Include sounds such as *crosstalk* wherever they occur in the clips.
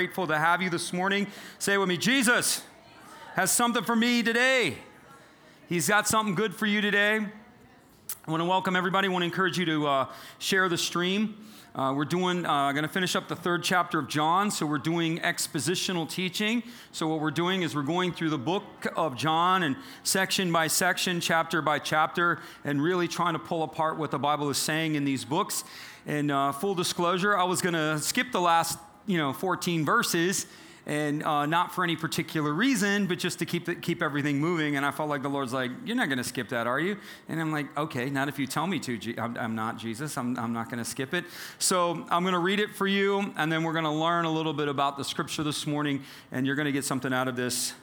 Grateful to have you this morning. Say with me, Jesus has something for me today. He's got something good for you today. I want to welcome everybody. I want to encourage you to uh, share the stream. Uh, we're doing, uh, going to finish up the third chapter of John, so we're doing expositional teaching. So, what we're doing is we're going through the book of John and section by section, chapter by chapter, and really trying to pull apart what the Bible is saying in these books. And uh, full disclosure, I was going to skip the last you know, 14 verses, and uh, not for any particular reason, but just to keep, the, keep everything moving. And I felt like the Lord's like, You're not going to skip that, are you? And I'm like, Okay, not if you tell me to. I'm, I'm not Jesus. I'm, I'm not going to skip it. So I'm going to read it for you, and then we're going to learn a little bit about the scripture this morning, and you're going to get something out of this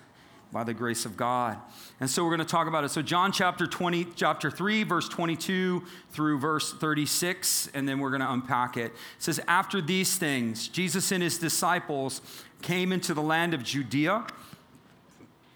by the grace of God. And so we're going to talk about it. So John chapter 20 chapter 3 verse 22 through verse 36 and then we're going to unpack it. It says after these things Jesus and his disciples came into the land of Judea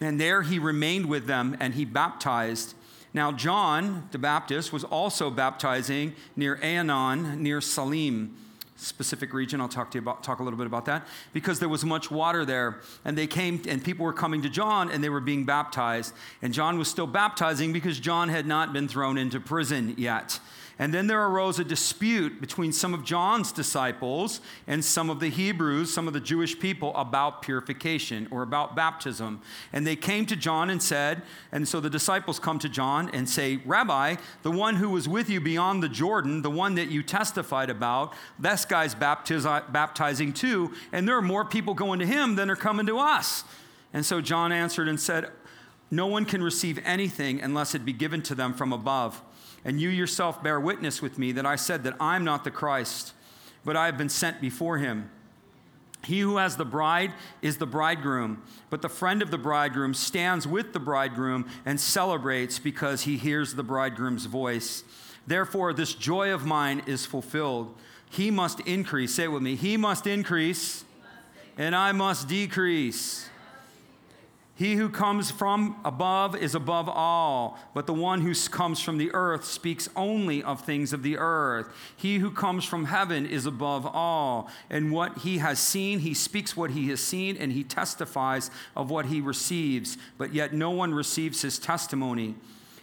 and there he remained with them and he baptized now, John the Baptist was also baptizing near Aenon, near Salim specific region. I'll talk to you about talk a little bit about that because there was much water there, and they came and people were coming to John and they were being baptized, and John was still baptizing because John had not been thrown into prison yet. And then there arose a dispute between some of John's disciples and some of the Hebrews, some of the Jewish people, about purification or about baptism. And they came to John and said, and so the disciples come to John and say, Rabbi, the one who was with you beyond the Jordan, the one that you testified about, this guy's baptizing too, and there are more people going to him than are coming to us. And so John answered and said, No one can receive anything unless it be given to them from above. And you yourself bear witness with me that I said that I'm not the Christ, but I have been sent before him. He who has the bride is the bridegroom, but the friend of the bridegroom stands with the bridegroom and celebrates because he hears the bridegroom's voice. Therefore, this joy of mine is fulfilled. He must increase. Say it with me. He must increase, and I must decrease. He who comes from above is above all, but the one who comes from the earth speaks only of things of the earth. He who comes from heaven is above all, and what he has seen, he speaks what he has seen, and he testifies of what he receives, but yet no one receives his testimony.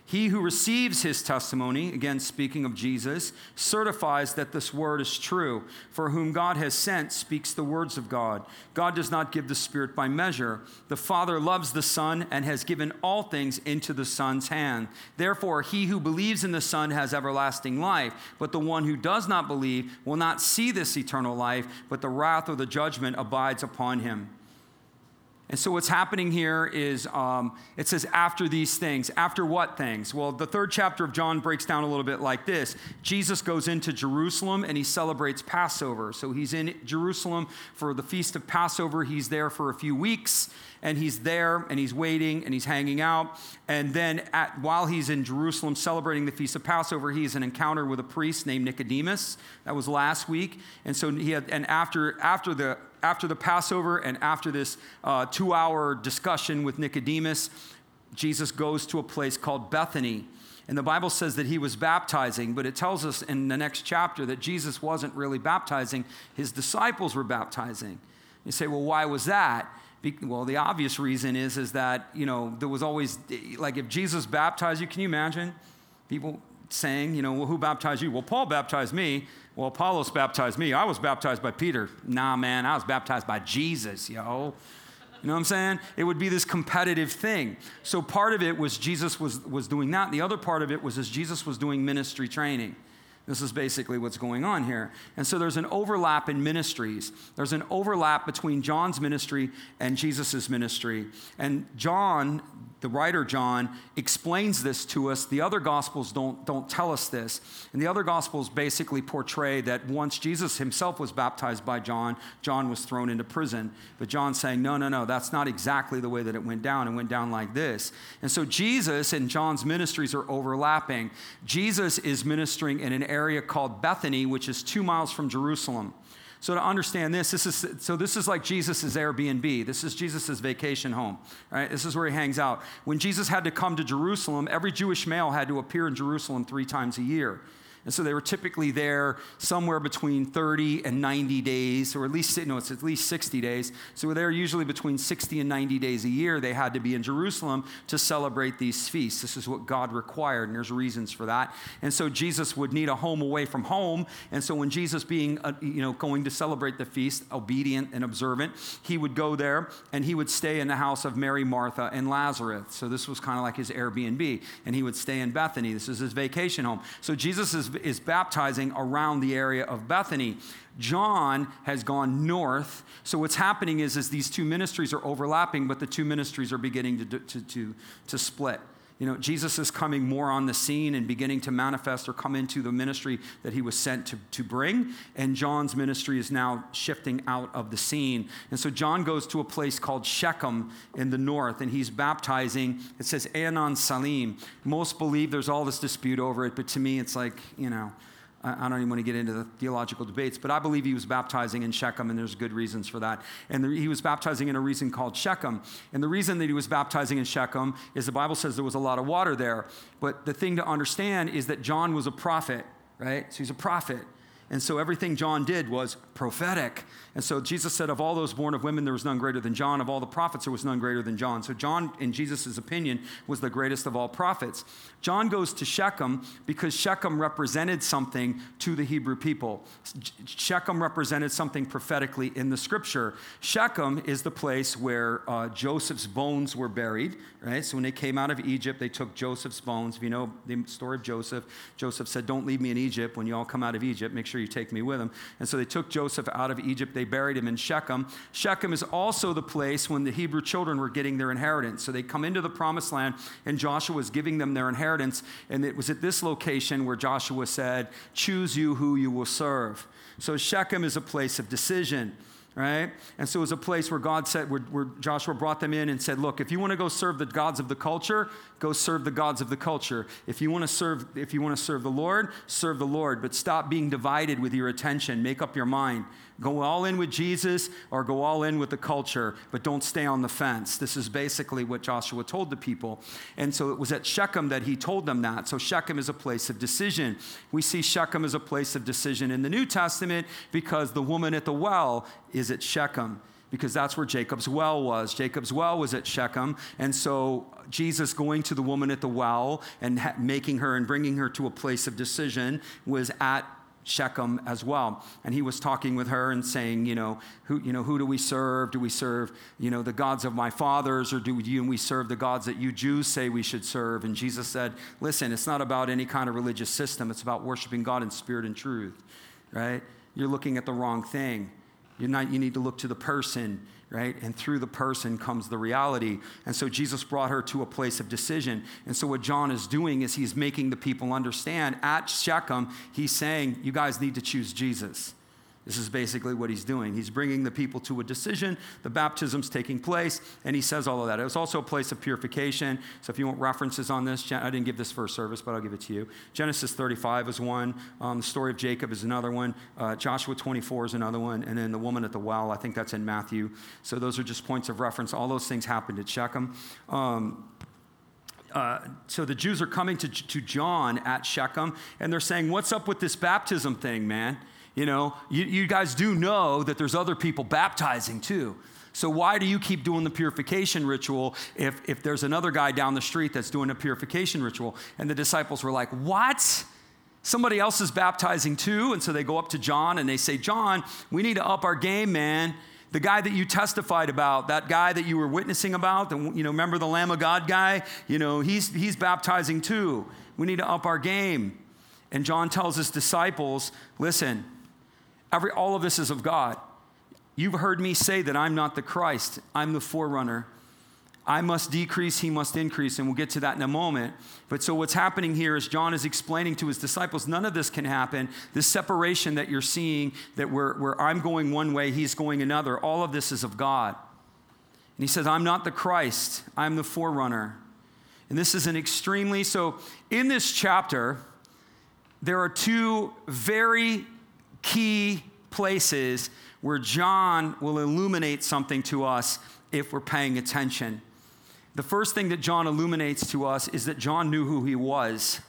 He who receives his testimony, again speaking of Jesus, certifies that this word is true. For whom God has sent speaks the words of God. God does not give the Spirit by measure. The Father loves the Son and has given all things into the Son's hand. Therefore, he who believes in the Son has everlasting life, but the one who does not believe will not see this eternal life, but the wrath or the judgment abides upon him. And so, what's happening here is um, it says, after these things. After what things? Well, the third chapter of John breaks down a little bit like this Jesus goes into Jerusalem and he celebrates Passover. So, he's in Jerusalem for the feast of Passover. He's there for a few weeks and he's there and he's waiting and he's hanging out. And then, at, while he's in Jerusalem celebrating the feast of Passover, he has an encounter with a priest named Nicodemus. That was last week. And so, he had, and after, after the after the Passover and after this uh, two hour discussion with Nicodemus, Jesus goes to a place called Bethany. And the Bible says that he was baptizing, but it tells us in the next chapter that Jesus wasn't really baptizing, his disciples were baptizing. You say, well, why was that? well, the obvious reason is, is that, you know, there was always, like, if Jesus baptized you, can you imagine people saying, you know, well, who baptized you? Well, Paul baptized me. Well, Apollos baptized me. I was baptized by Peter. Nah, man, I was baptized by Jesus, yo. You know what I'm saying? It would be this competitive thing. So part of it was Jesus was, was doing that. The other part of it was as Jesus was doing ministry training. This is basically what's going on here. And so there's an overlap in ministries. There's an overlap between John's ministry and Jesus' ministry. And John, the writer John, explains this to us. The other gospels don't, don't tell us this. And the other gospels basically portray that once Jesus himself was baptized by John, John was thrown into prison. But John's saying, no, no, no, that's not exactly the way that it went down. It went down like this. And so Jesus and John's ministries are overlapping. Jesus is ministering in an area area called Bethany, which is two miles from Jerusalem. So to understand this, this is so this is like Jesus' Airbnb. This is Jesus' vacation home. Right? This is where he hangs out. When Jesus had to come to Jerusalem, every Jewish male had to appear in Jerusalem three times a year. And so they were typically there somewhere between 30 and 90 days, or at least, no, it's at least 60 days. So they're usually between 60 and 90 days a year. They had to be in Jerusalem to celebrate these feasts. This is what God required, and there's reasons for that. And so Jesus would need a home away from home. And so when Jesus being, uh, you know, going to celebrate the feast, obedient and observant, he would go there and he would stay in the house of Mary, Martha, and Lazarus. So this was kind of like his Airbnb. And he would stay in Bethany. This is his vacation home. So Jesus is, is baptizing around the area of Bethany. John has gone north. So what's happening is, is these two ministries are overlapping, but the two ministries are beginning to, to, to, to split. You know, Jesus is coming more on the scene and beginning to manifest or come into the ministry that he was sent to, to bring. And John's ministry is now shifting out of the scene. And so John goes to a place called Shechem in the north, and he's baptizing. It says Aenon Salim. Most believe there's all this dispute over it, but to me, it's like, you know, I don't even want to get into the theological debates, but I believe he was baptizing in Shechem, and there's good reasons for that. And the, he was baptizing in a reason called Shechem. And the reason that he was baptizing in Shechem is the Bible says there was a lot of water there. But the thing to understand is that John was a prophet, right? So he's a prophet. And so everything John did was prophetic. And so Jesus said, Of all those born of women, there was none greater than John. Of all the prophets, there was none greater than John. So John, in Jesus' opinion, was the greatest of all prophets. John goes to Shechem because Shechem represented something to the Hebrew people. Shechem represented something prophetically in the scripture. Shechem is the place where uh, Joseph's bones were buried, right? So when they came out of Egypt, they took Joseph's bones. If you know the story of Joseph, Joseph said, Don't leave me in Egypt. When you all come out of Egypt, make sure you take me with them. And so they took Joseph out of Egypt. They buried him in Shechem. Shechem is also the place when the Hebrew children were getting their inheritance. So they come into the promised land, and Joshua was giving them their inheritance. And it was at this location where Joshua said, Choose you who you will serve. So Shechem is a place of decision right? And so it was a place where God said, where, where, Joshua brought them in and said, Look, if you want to go serve the gods of the culture, go serve the gods of the culture. If you want to serve, if you want to serve the Lord, serve the Lord. But stop being divided with your attention. Make up your mind. Go all in with Jesus or go all in with the culture, but don't stay on the fence. This is basically what Joshua told the people. And so it was at Shechem that he told them that. So Shechem is a place of decision. We see Shechem as a place of decision in the New Testament because the woman at the well is at Shechem because that's where Jacob's well was. Jacob's well was at Shechem. And so Jesus going to the woman at the well and ha- making her and bringing her to a place of decision was at Shechem as well. And he was talking with her and saying, you know, who, you know, who do we serve? Do we serve, you know, the gods of my fathers or do and we serve the gods that you Jews say we should serve? And Jesus said, listen, it's not about any kind of religious system. It's about worshiping God in spirit and truth, right? You're looking at the wrong thing. You're not, you need to look to the person right? And through the person comes the reality. And so Jesus brought her to a place of decision. And so what John is doing is he's making the people understand at Shechem, he's saying, you guys need to choose Jesus. This is basically what he's doing. He's bringing the people to a decision. The baptism's taking place, and he says all of that. It was also a place of purification. So if you want references on this, I didn't give this first service, but I'll give it to you. Genesis 35 is one. Um, the story of Jacob is another one. Uh, Joshua 24 is another one. And then the woman at the well, I think that's in Matthew. So those are just points of reference. All those things happened at Shechem. Um, uh, so the Jews are coming to, to John at Shechem, and they're saying, What's up with this baptism thing, man? You know, you, you guys do know that there's other people baptizing too. So why do you keep doing the purification ritual if, if there's another guy down the street that's doing a purification ritual? And the disciples were like, What? Somebody else is baptizing too. And so they go up to John and they say, John, we need to up our game, man. The guy that you testified about, that guy that you were witnessing about, the, you know, remember the Lamb of God guy? You know, he's, he's baptizing too. We need to up our game. And John tells his disciples, listen, Every, all of this is of God. You've heard me say that I'm not the Christ, I'm the forerunner. I must decrease, he must increase, and we'll get to that in a moment. But so, what's happening here is John is explaining to his disciples none of this can happen. This separation that you're seeing, that where, where I'm going one way, he's going another, all of this is of God. And he says, I'm not the Christ, I'm the forerunner. And this is an extremely, so in this chapter, there are two very key places where John will illuminate something to us if we're paying attention. The first thing that John illuminates to us is that John knew who he was.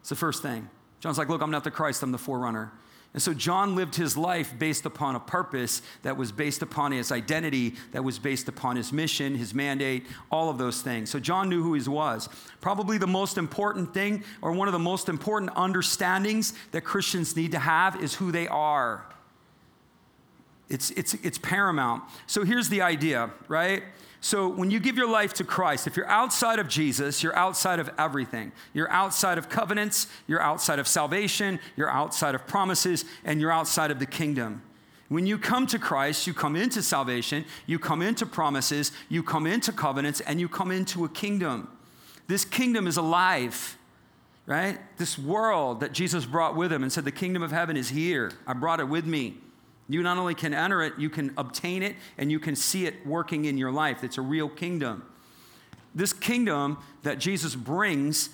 It's the first thing. John's like, Look, I'm not the Christ, I'm the forerunner. And so John lived his life based upon a purpose that was based upon his identity, that was based upon his mission, his mandate, all of those things. So John knew who he was. Probably the most important thing, or one of the most important understandings that Christians need to have, is who they are. It's, it's, it's paramount. So here's the idea, right? So when you give your life to Christ, if you're outside of Jesus, you're outside of everything. You're outside of covenants, you're outside of salvation, you're outside of promises, and you're outside of the kingdom. When you come to Christ, you come into salvation, you come into promises, you come into covenants, and you come into a kingdom. This kingdom is alive, right? This world that Jesus brought with him and said, The kingdom of heaven is here. I brought it with me. You not only can enter it, you can obtain it, and you can see it working in your life. It's a real kingdom. This kingdom that Jesus brings,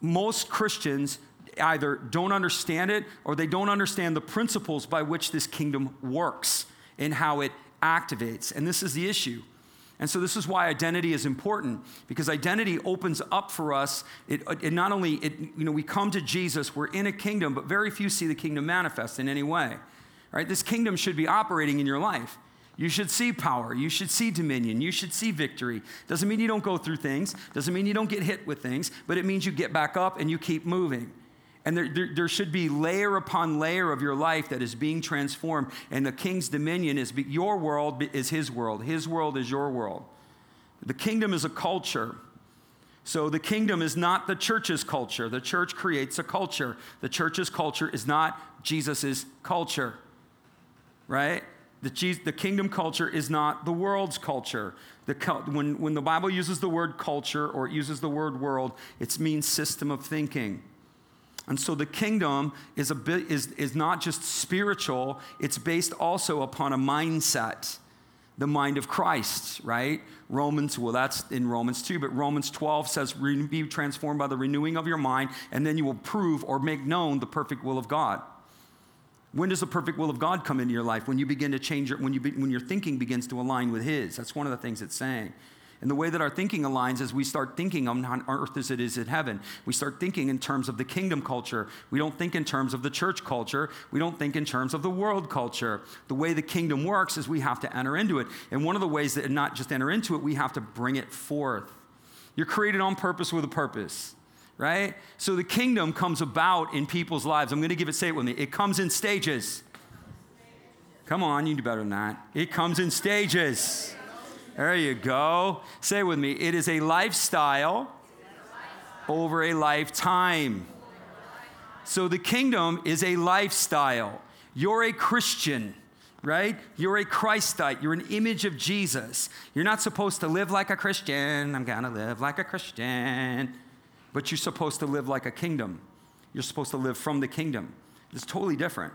most Christians either don't understand it or they don't understand the principles by which this kingdom works and how it activates. And this is the issue. And so this is why identity is important because identity opens up for us. It, it, not only it, you know we come to Jesus, we're in a kingdom, but very few see the kingdom manifest in any way right? This kingdom should be operating in your life. You should see power. You should see dominion. You should see victory. Doesn't mean you don't go through things, doesn't mean you don't get hit with things, but it means you get back up and you keep moving. And there, there, there, should be layer upon layer of your life that is being transformed. And the king's dominion is your world is his world. His world is your world. The kingdom is a culture. So the kingdom is not the church's culture. The church creates a culture. The church's culture is not Jesus' culture right? The, the kingdom culture is not the world's culture. The, when, when the Bible uses the word culture or it uses the word world, it means system of thinking. And so the kingdom is, a bit, is, is not just spiritual, it's based also upon a mindset, the mind of Christ, right? Romans, well, that's in Romans 2, but Romans 12 says, Be transformed by the renewing of your mind, and then you will prove or make known the perfect will of God. When does the perfect will of God come into your life? When you begin to change your, when, you be, when your thinking begins to align with His. That's one of the things it's saying. And the way that our thinking aligns is we start thinking on earth as it is in heaven. We start thinking in terms of the kingdom culture. We don't think in terms of the church culture. We don't think in terms of the world culture. The way the kingdom works is we have to enter into it. And one of the ways that not just enter into it, we have to bring it forth. You're created on purpose with a purpose right? So the kingdom comes about in people's lives. I'm going to give it, say it with me. It comes in stages. Come on, you do better than that. It comes in stages. There you go. Say it with me. It is a lifestyle over a lifetime. So the kingdom is a lifestyle. You're a Christian right? You're a Christite. You're an image of Jesus. You're not supposed to live like a Christian. I'm going to live like a Christian but you're supposed to live like a kingdom. You're supposed to live from the kingdom. It's totally different.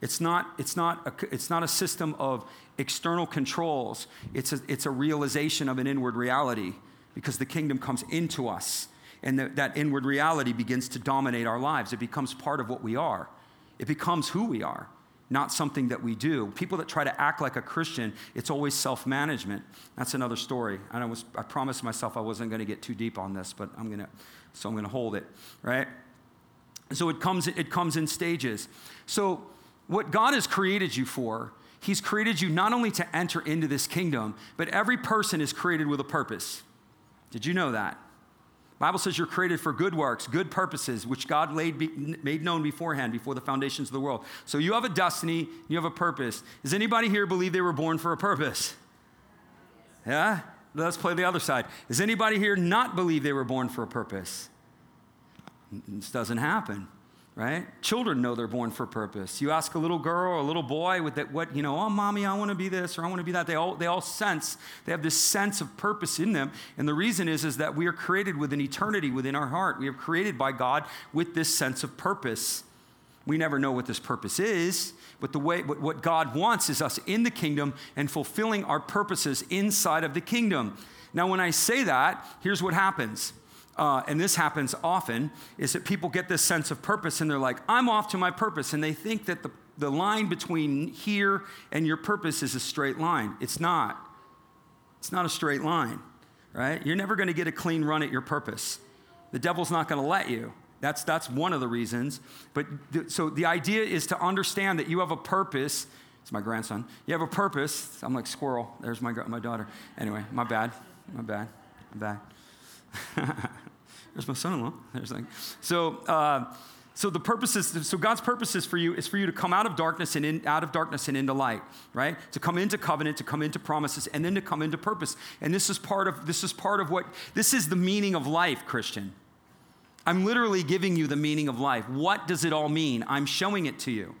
It's not, it's not, a, it's not a system of external controls, it's a, it's a realization of an inward reality because the kingdom comes into us and the, that inward reality begins to dominate our lives. It becomes part of what we are, it becomes who we are not something that we do. People that try to act like a Christian, it's always self management. That's another story. And I, was, I promised myself I wasn't going to get too deep on this, but I'm going to so I'm going to hold it, right? So it comes, it comes in stages. So, what God has created you for, He's created you not only to enter into this kingdom, but every person is created with a purpose. Did you know that? Bible says you're created for good works, good purposes, which God laid be, made known beforehand, before the foundations of the world. So you have a destiny, you have a purpose. Does anybody here believe they were born for a purpose? Yeah? Let's play the other side. Does anybody here not believe they were born for a purpose? This doesn't happen, right? Children know they're born for a purpose. You ask a little girl or a little boy with that, what, you know, oh, mommy, I want to be this or I want to be that. They all, they all sense, they have this sense of purpose in them. And the reason is, is that we are created with an eternity within our heart. We are created by God with this sense of purpose. We never know what this purpose is, but the way what God wants is us in the kingdom and fulfilling our purposes inside of the kingdom. Now, when I say that, here's what happens. Uh, and this happens often, is that people get this sense of purpose and they're like, I'm off to my purpose. And they think that the, the line between here and your purpose is a straight line. It's not. It's not a straight line, right? You're never going to get a clean run at your purpose. The devil's not going to let you. That's, that's one of the reasons. But th- so the idea is to understand that you have a purpose. It's my grandson. You have a purpose. I'm like squirrel. There's my, my daughter. Anyway, my bad. My bad. My bad. *laughs* There's my son-in-law. There's like, so, uh, so the purpose is, so God's purpose is for you is for you to come out of darkness and in, out of darkness and into light, right? To come into covenant, to come into promises, and then to come into purpose. And this is part of this is part of what this is the meaning of life, Christian. I'm literally giving you the meaning of life. What does it all mean? I'm showing it to you.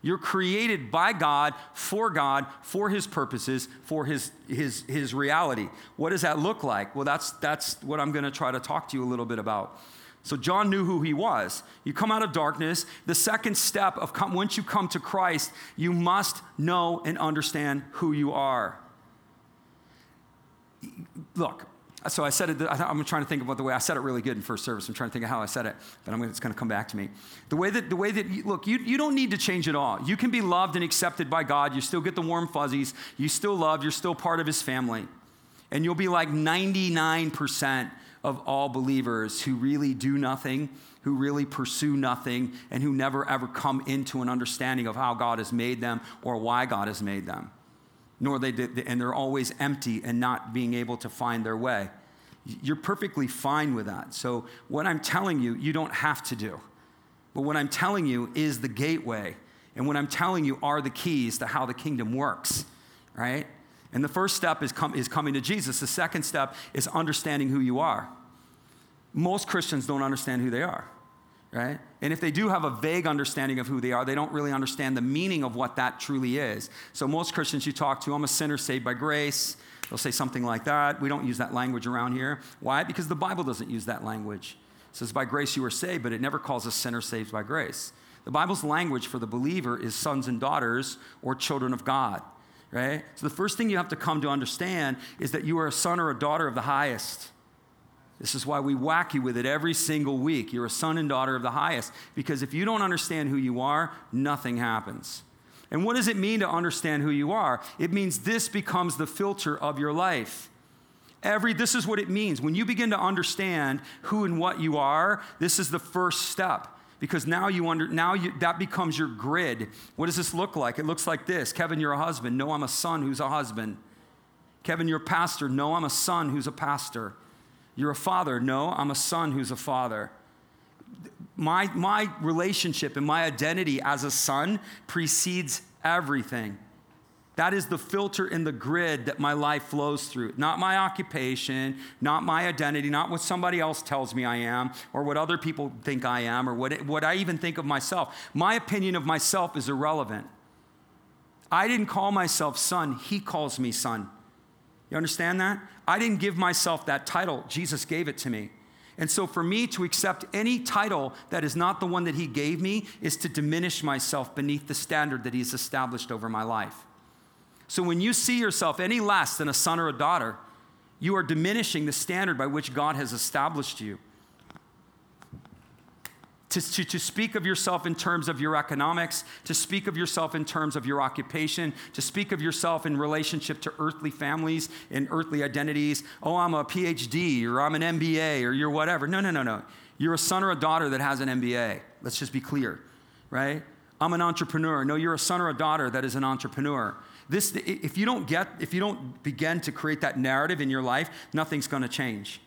You're created by God, for God, for His purposes, for His, His, His reality. What does that look like? Well, that's, that's what I'm going to try to talk to you a little bit about. So John knew who he was. You come out of darkness. The second step of come, once you come to Christ, you must know and understand who you are. Look, so I said it, I'm trying to think about the way I said it really good in first service. I'm trying to think of how I said it, but I'm, it's going to come back to me. The way that, the way that you, look, you, you don't need to change at all. You can be loved and accepted by God. You still get the warm fuzzies. You still love. You're still part of His family. And you'll be like 99% of all believers who really do nothing, who really pursue nothing, and who never ever come into an understanding of how God has made them or why God has made them. Nor they did, and they're always empty and not being able to find their way. You're perfectly fine with that. So, what I'm telling you, you don't have to do. But what I'm telling you is the gateway. And what I'm telling you are the keys to how the kingdom works, right? And the first step is, com- is coming to Jesus. The second step is understanding who you are. Most Christians don't understand who they are, right? And if they do have a vague understanding of who they are, they don't really understand the meaning of what that truly is. So most Christians you talk to, I'm a sinner saved by grace. They'll say something like that. We don't use that language around here. Why? Because the Bible doesn't use that language. It says, by grace you are saved, but it never calls us sinners saved by grace. The Bible's language for the believer is sons and daughters or children of God right? So the first thing you have to come to understand is that you are a son or a daughter of the highest. This is why we whack you with it every single week. You're a son and daughter of the highest. Because if you don't understand who you are, nothing happens. And what does it mean to understand who you are? It means this becomes the filter of your life. Every this is what it means. When you begin to understand who and what you are, this is the first step because now you under now you, that becomes your grid. What does this look like? It looks like this. Kevin, you're a husband. No, I'm a son who's a husband. Kevin, you're a pastor. No, I'm a son who's a pastor. You're a father. No, I'm a son who's a father. My, my relationship and my identity as a son precedes everything. That is the filter in the grid that my life flows through. Not my occupation, not my identity, not what somebody else tells me I am, or what other people think I am, or what, it, what I even think of myself. My opinion of myself is irrelevant. I didn't call myself son, he calls me son. You understand that? I didn't give myself that title, Jesus gave it to me. And so, for me to accept any title that is not the one that he gave me is to diminish myself beneath the standard that he's established over my life. So when you see yourself any less than a son or a daughter, you are diminishing the standard by which God has established you. To, to, to, speak of yourself in terms of your economics, to speak of yourself in terms of your occupation, to speak of yourself in relationship to earthly families and earthly identities. Oh, I'm a PhD or I'm an MBA or you're whatever. No, no, no, no. You're a son or a daughter that has an MBA. Let's just be clear, right? I'm an entrepreneur. No, you're a son or a daughter that is an entrepreneur. This, if you don't get, if you don't begin to create that narrative in your life, nothing's going to change.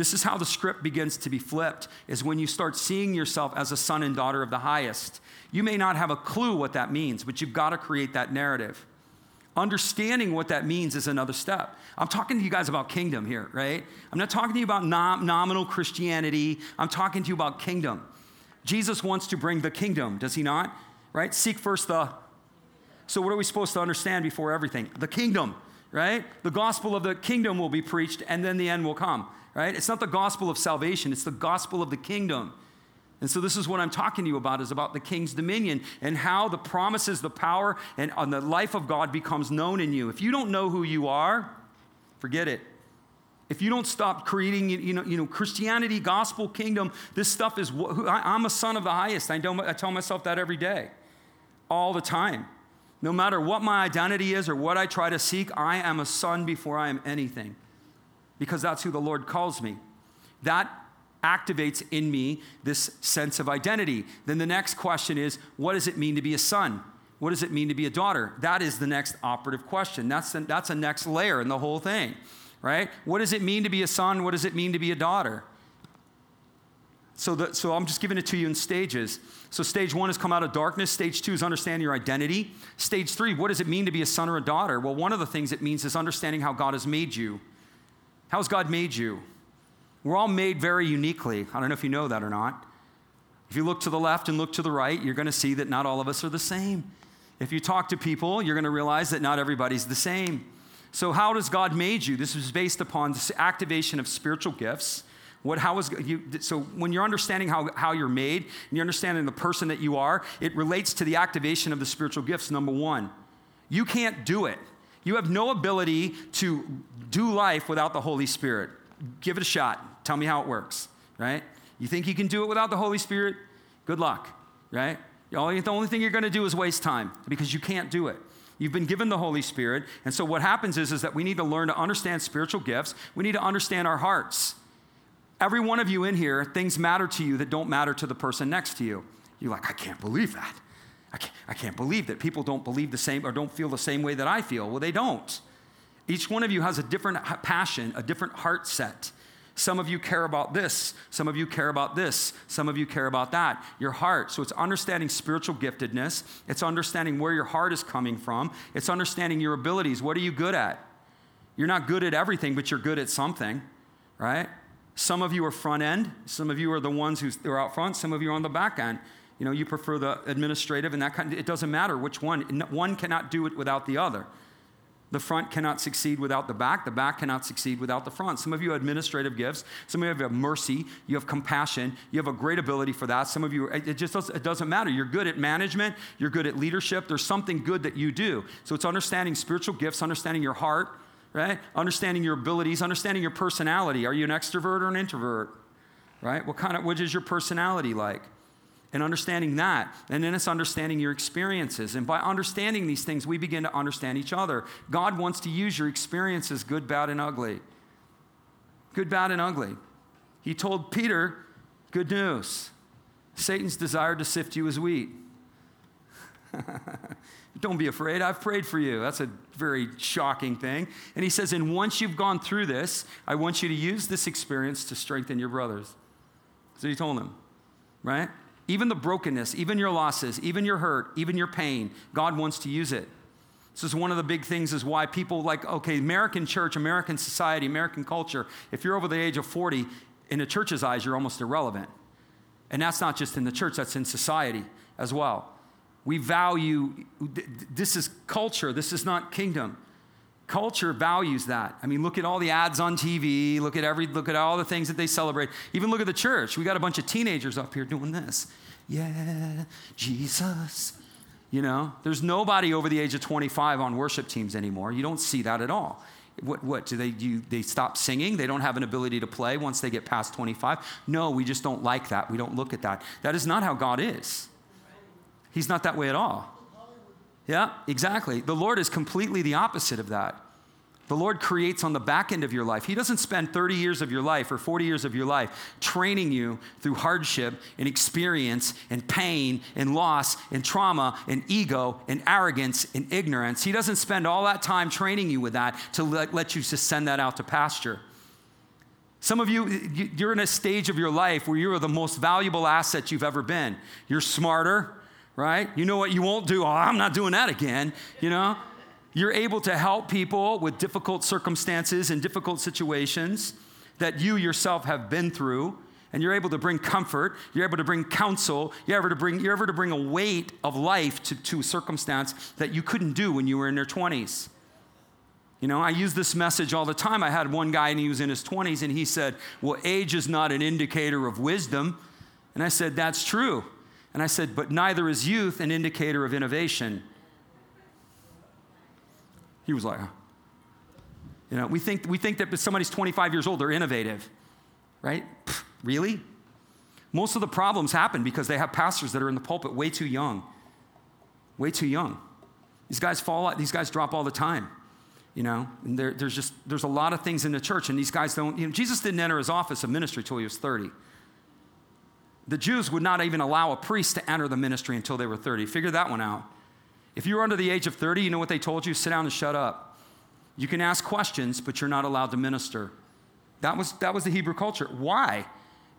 This is how the script begins to be flipped, is when you start seeing yourself as a son and daughter of the highest. You may not have a clue what that means, but you've got to create that narrative. Understanding what that means is another step. I'm talking to you guys about kingdom here, right? I'm not talking to you about nom- nominal Christianity. I'm talking to you about kingdom. Jesus wants to bring the kingdom, does he not? Right? Seek first the so, what are we supposed to understand before everything? The kingdom, right? The gospel of the kingdom will be preached, and then the end will come, right? It's not the gospel of salvation, it's the gospel of the kingdom. And so this is what I'm talking to you about is about the king's dominion and how the promises, the power, and, and the life of God becomes known in you. If you don't know who you are, forget it. If you don't stop creating, you know, you know Christianity, gospel, kingdom, this stuff is, I'm a son of the highest. I, don't, I tell myself that every day, all the time. No matter what my identity is or what I try to seek, I am a son before I am anything because that's who the Lord calls me. That activates in me this sense of identity. Then the next question is what does it mean to be a son? What does it mean to be a daughter? That is the next operative question. That's, the, that's a next layer in the whole thing, right? What does it mean to be a son? What does it mean to be a daughter? So, the, so I'm just giving it to you in stages. So, stage one is come out of darkness. Stage two is understand your identity. Stage three, what does it mean to be a son or a daughter? Well, one of the things it means is understanding how God has made you. How's God made you? We're all made very uniquely. I don't know if you know that or not. If you look to the left and look to the right, you're going to see that not all of us are the same. If you talk to people, you're going to realize that not everybody's the same. So, how does God made you? This is based upon this activation of spiritual gifts what, how is, you, so when you're understanding how, how you're made and you're understanding the person that you are, it relates to the activation of the spiritual gifts, number one. You can't do it. You have no ability to do life without the Holy Spirit. Give it a shot. Tell me how it works, right? You think you can do it without the Holy Spirit? Good luck, right? The only thing you're going to do is waste time because you can't do it. You've been given the Holy Spirit. And so what happens is, is that we need to learn to understand spiritual gifts. We need to understand our hearts. Every one of you in here, things matter to you that don't matter to the person next to you. You're like, I can't believe that. I can't, I can't believe that people don't believe the same or don't feel the same way that I feel. Well, they don't. Each one of you has a different passion, a different heart set. Some of you care about this. Some of you care about this. Some of you care about that. Your heart. So it's understanding spiritual giftedness. It's understanding where your heart is coming from. It's understanding your abilities. What are you good at? You're not good at everything, but you're good at something, right? Some of you are front end. Some of you are the ones who are out front. Some of you are on the back end. You know, you prefer the administrative and that kind of, it doesn't matter which one. One cannot do it without the other. The front cannot succeed without the back. The back cannot succeed without the front. Some of you have administrative gifts. Some of you have mercy. You have compassion. You have a great ability for that. Some of you, it just doesn't, it doesn't matter. You're good at management. You're good at leadership. There's something good that you do. So it's understanding spiritual gifts, understanding your heart, right? Understanding your abilities, understanding your personality. Are you an extrovert or an introvert? Right? What kind of what is your personality like? And understanding that. And then it's understanding your experiences. And by understanding these things, we begin to understand each other. God wants to use your experiences, good, bad, and ugly. Good, bad, and ugly. He told Peter, good news. Satan's desired to sift you as wheat. *laughs* Don't be afraid. I've prayed for you. That's a very shocking thing. And he says, And once you've gone through this, I want you to use this experience to strengthen your brothers. So he told him, right? Even the brokenness, even your losses, even your hurt, even your pain, God wants to use it. This is one of the big things is why people like, okay, American church, American society, American culture, if you're over the age of 40, in the church's eyes, you're almost irrelevant. And that's not just in the church, that's in society as well. We value, this is culture, this is not kingdom. Culture values that. I mean, look at all the ads on TV, look at every, look at all the things that they celebrate. Even look at the church. We got a bunch of teenagers up here doing this. Yeah, Jesus. You know, there's nobody over the age of 25 on worship teams anymore. You don't see that at all. What, what do they do? They stop singing? They don't have an ability to play once they get past 25? No, we just don't like that. We don't look at that. That is not how God is. He's not that way at all. Yeah, exactly. The Lord is completely the opposite of that. The Lord creates on the back end of your life. He doesn't spend 30 years of your life or 40 years of your life training you through hardship and experience and pain and loss and trauma and ego and arrogance and ignorance. He doesn't spend all that time training you with that to let, let you just send that out to pasture. Some of you, you're in a stage of your life where you are the most valuable asset you've ever been. You're smarter, right? You know what you won't do? Oh, I'm not doing that again, you know? You're able to help people with difficult circumstances and difficult situations that you yourself have been through. And you're able to bring comfort, you're able to bring counsel, you're able to bring, you're able to bring a weight of life to, to a circumstance that you couldn't do when you were in your 20s. You know, I use this message all the time. I had one guy and he was in his 20s and he said, Well, age is not an indicator of wisdom. And I said, That's true. And I said, But neither is youth an indicator of innovation. He was like, You know, we think, we think that if somebody's 25 years old, they're innovative, right? Pfft, really? Most of the problems happen because they have pastors that are in the pulpit way too young. Way too young. These guys fall out, these guys drop all the time. You know, and there, there's just there's a lot of things in the church, and these guys don't. You know, Jesus didn't enter his office of ministry till he was 30. The Jews would not even allow a priest to enter the ministry until they were 30. Figure that one out. If you were under the age of 30, you know what they told you? Sit down and shut up. You can ask questions, but you're not allowed to minister. That was, that was the Hebrew culture. Why?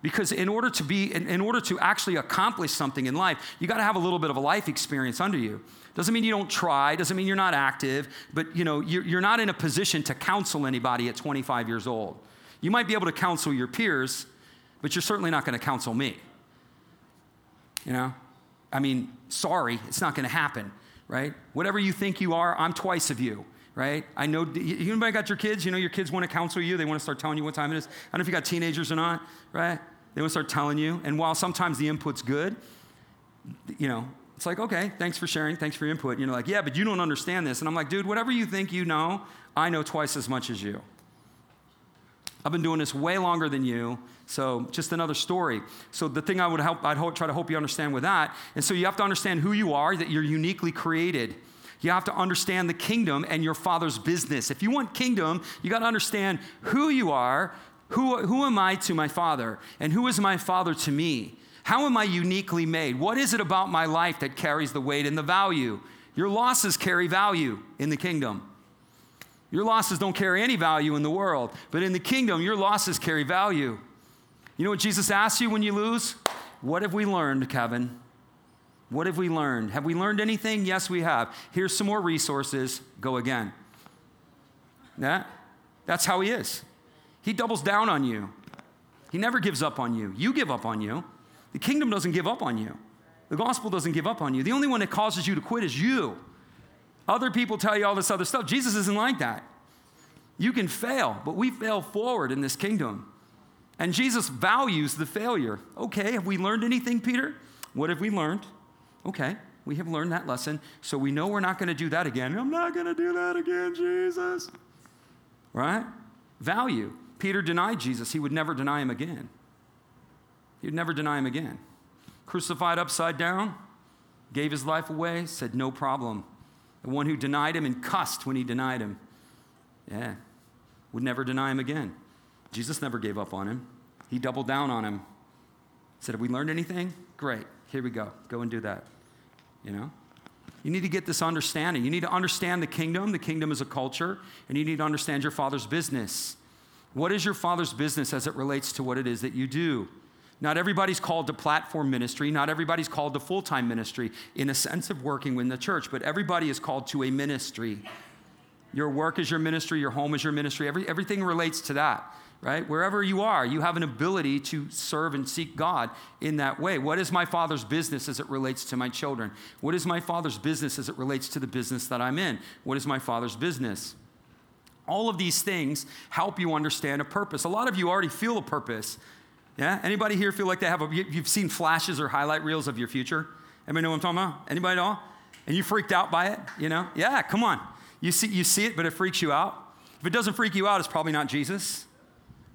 Because in order to be, in, in order to actually accomplish something in life, you got to have a little bit of a life experience under you. Doesn't mean you don't try, doesn't mean you're not active, but you know, you're, you're not in a position to counsel anybody at 25 years old. You might be able to counsel your peers, but you're certainly not going to counsel me. You know? I mean, sorry, it's not going to happen, right? Whatever you think you are, I'm twice of you right? I know, You anybody got your kids? You know, your kids want to counsel you. They want to start telling you what time it is. I don't know if you got teenagers or not, right? They want to start telling you. And while sometimes the input's good, you know, it's like, okay, thanks for sharing. Thanks for your input. You know, like, yeah, but you don't understand this. And I'm like, dude, whatever you think you know, I know twice as much as you. I've been doing this way longer than you. So just another story. So the thing I would help, I'd try to hope you understand with that. And so you have to understand who you are, that you're uniquely created. You have to understand the kingdom and your father's business. If you want kingdom, you got to understand who you are, who, who am I to my father, and who is my father to me? How am I uniquely made? What is it about my life that carries the weight and the value? Your losses carry value in the kingdom. Your losses don't carry any value in the world, but in the kingdom, your losses carry value. You know what Jesus asks you when you lose? What have we learned, Kevin? What have we learned? Have we learned anything? Yes, we have. Here's some more resources. Go again. That, That's how he is. He doubles down on you. He never gives up on you. You give up on you. The kingdom doesn't give up on you. The gospel doesn't give up on you. The only one that causes you to quit is you. Other people tell you all this other stuff. Jesus isn't like that. You can fail, but we fail forward in this kingdom. And Jesus values the failure. Okay, have we learned anything, Peter? What have we learned? Okay, we have learned that lesson, so we know we're not going to do that again. I'm not going to do that again, Jesus. Right? Value. Peter denied Jesus, he would never deny him again. He would never deny him again. Crucified upside down, gave his life away, said, No problem. The one who denied him and cussed when he denied him. Yeah, would never deny him again. Jesus never gave up on him. He doubled down on him. Said, Have we learned anything? Great. Here we go. Go and do that. You know? You need to get this understanding. You need to understand the kingdom. The kingdom is a culture, and you need to understand your father's business. What is your father's business as it relates to what it is that you do? Not everybody's called to platform ministry. Not everybody's called to full time ministry in a sense of working in the church, but everybody is called to a ministry. Your work is your ministry, your home is your ministry. Every, everything relates to that, right? Wherever you are, you have an ability to serve and seek God in that way. What is my father's business as it relates to my children? What is my father's business as it relates to the business that I'm in? What is my father's business? All of these things help you understand a purpose. A lot of you already feel a purpose. Yeah? Anybody here feel like they have a, you've seen flashes or highlight reels of your future? Anybody know what I'm talking about? Anybody at all? And you freaked out by it, you know? Yeah, come on. You see, you see it, but it freaks you out. If it doesn't freak you out, it's probably not Jesus,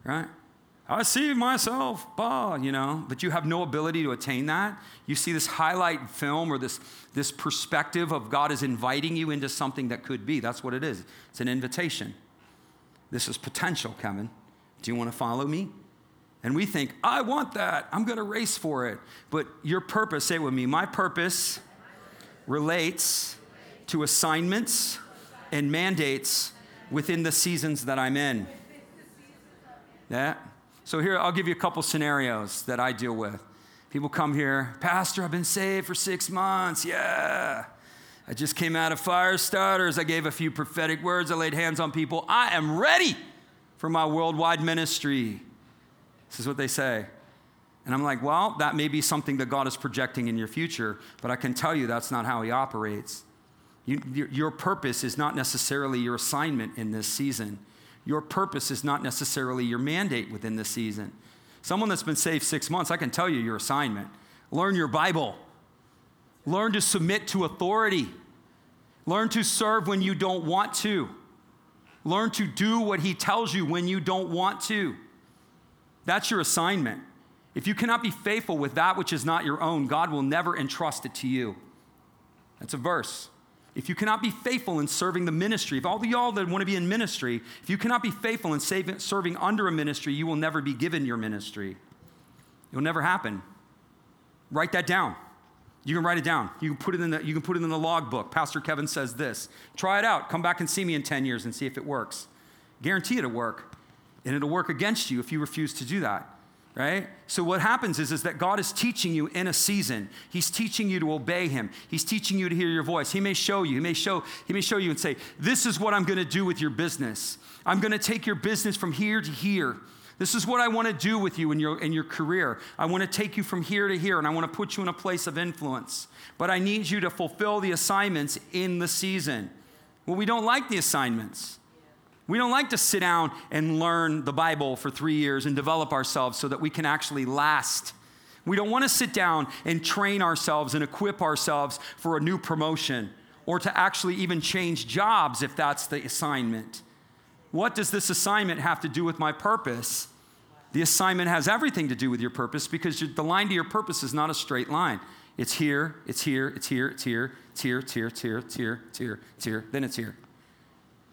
right? I see myself, bah, you know, but you have no ability to attain that. You see this highlight film or this, this perspective of God is inviting you into something that could be. That's what it is. It's an invitation. This is potential, Kevin. Do you want to follow me? And we think, I want that. I'm going to race for it. But your purpose, say it with me, my purpose relates to assignments and mandates within the seasons that I'm in. Yeah? So here, I'll give you a couple scenarios that I deal with. People come here, Pastor, I've been saved for six months. Yeah. I just came out of fire starters. I gave a few prophetic words. I laid hands on people. I am ready for my worldwide ministry. This is what they say. And I'm like, well, that may be something that God is projecting in your future, but I can tell you that's not how He operates. You, your, your purpose is not necessarily your assignment in this season. Your purpose is not necessarily your mandate within this season. Someone that's been saved six months, I can tell you your assignment. Learn your Bible. Learn to submit to authority. Learn to serve when you don't want to. Learn to do what he tells you when you don't want to. That's your assignment. If you cannot be faithful with that which is not your own, God will never entrust it to you. That's a verse. If you cannot be faithful in serving the ministry, if all the y'all that want to be in ministry, if you cannot be faithful in saving, serving under a ministry, you will never be given your ministry. It will never happen. Write that down. You can write it down. You can put it in the, you can put it in the log book. Pastor Kevin says this. Try it out. Come back and see me in 10 years and see if it works. Guarantee it'll work. And it'll work against you if you refuse to do that right? So what happens is, is that God is teaching you in a season. He's teaching you to obey him. He's teaching you to hear your voice. He may show you, he may show, he may show you and say, This is what I'm gonna do with your business. I'm gonna take your business from here to here. This is what I want to do with you in your, in your career. I want to take you from here to here, and I want to put you in a place of influence. But I need you to fulfill the assignments in the season. Well, we don't like the assignments. We don't like to sit down and learn the Bible for three years and develop ourselves so that we can actually last. We don't want to sit down and train ourselves and equip ourselves for a new promotion or to actually even change jobs if that's the assignment. What does this assignment have to do with my purpose? The assignment has everything to do with your purpose because the line to your purpose is not a straight line. It's here, it's here, it's here, it's here, it's here, it's here, it's here, it's here, it's here, then it's here.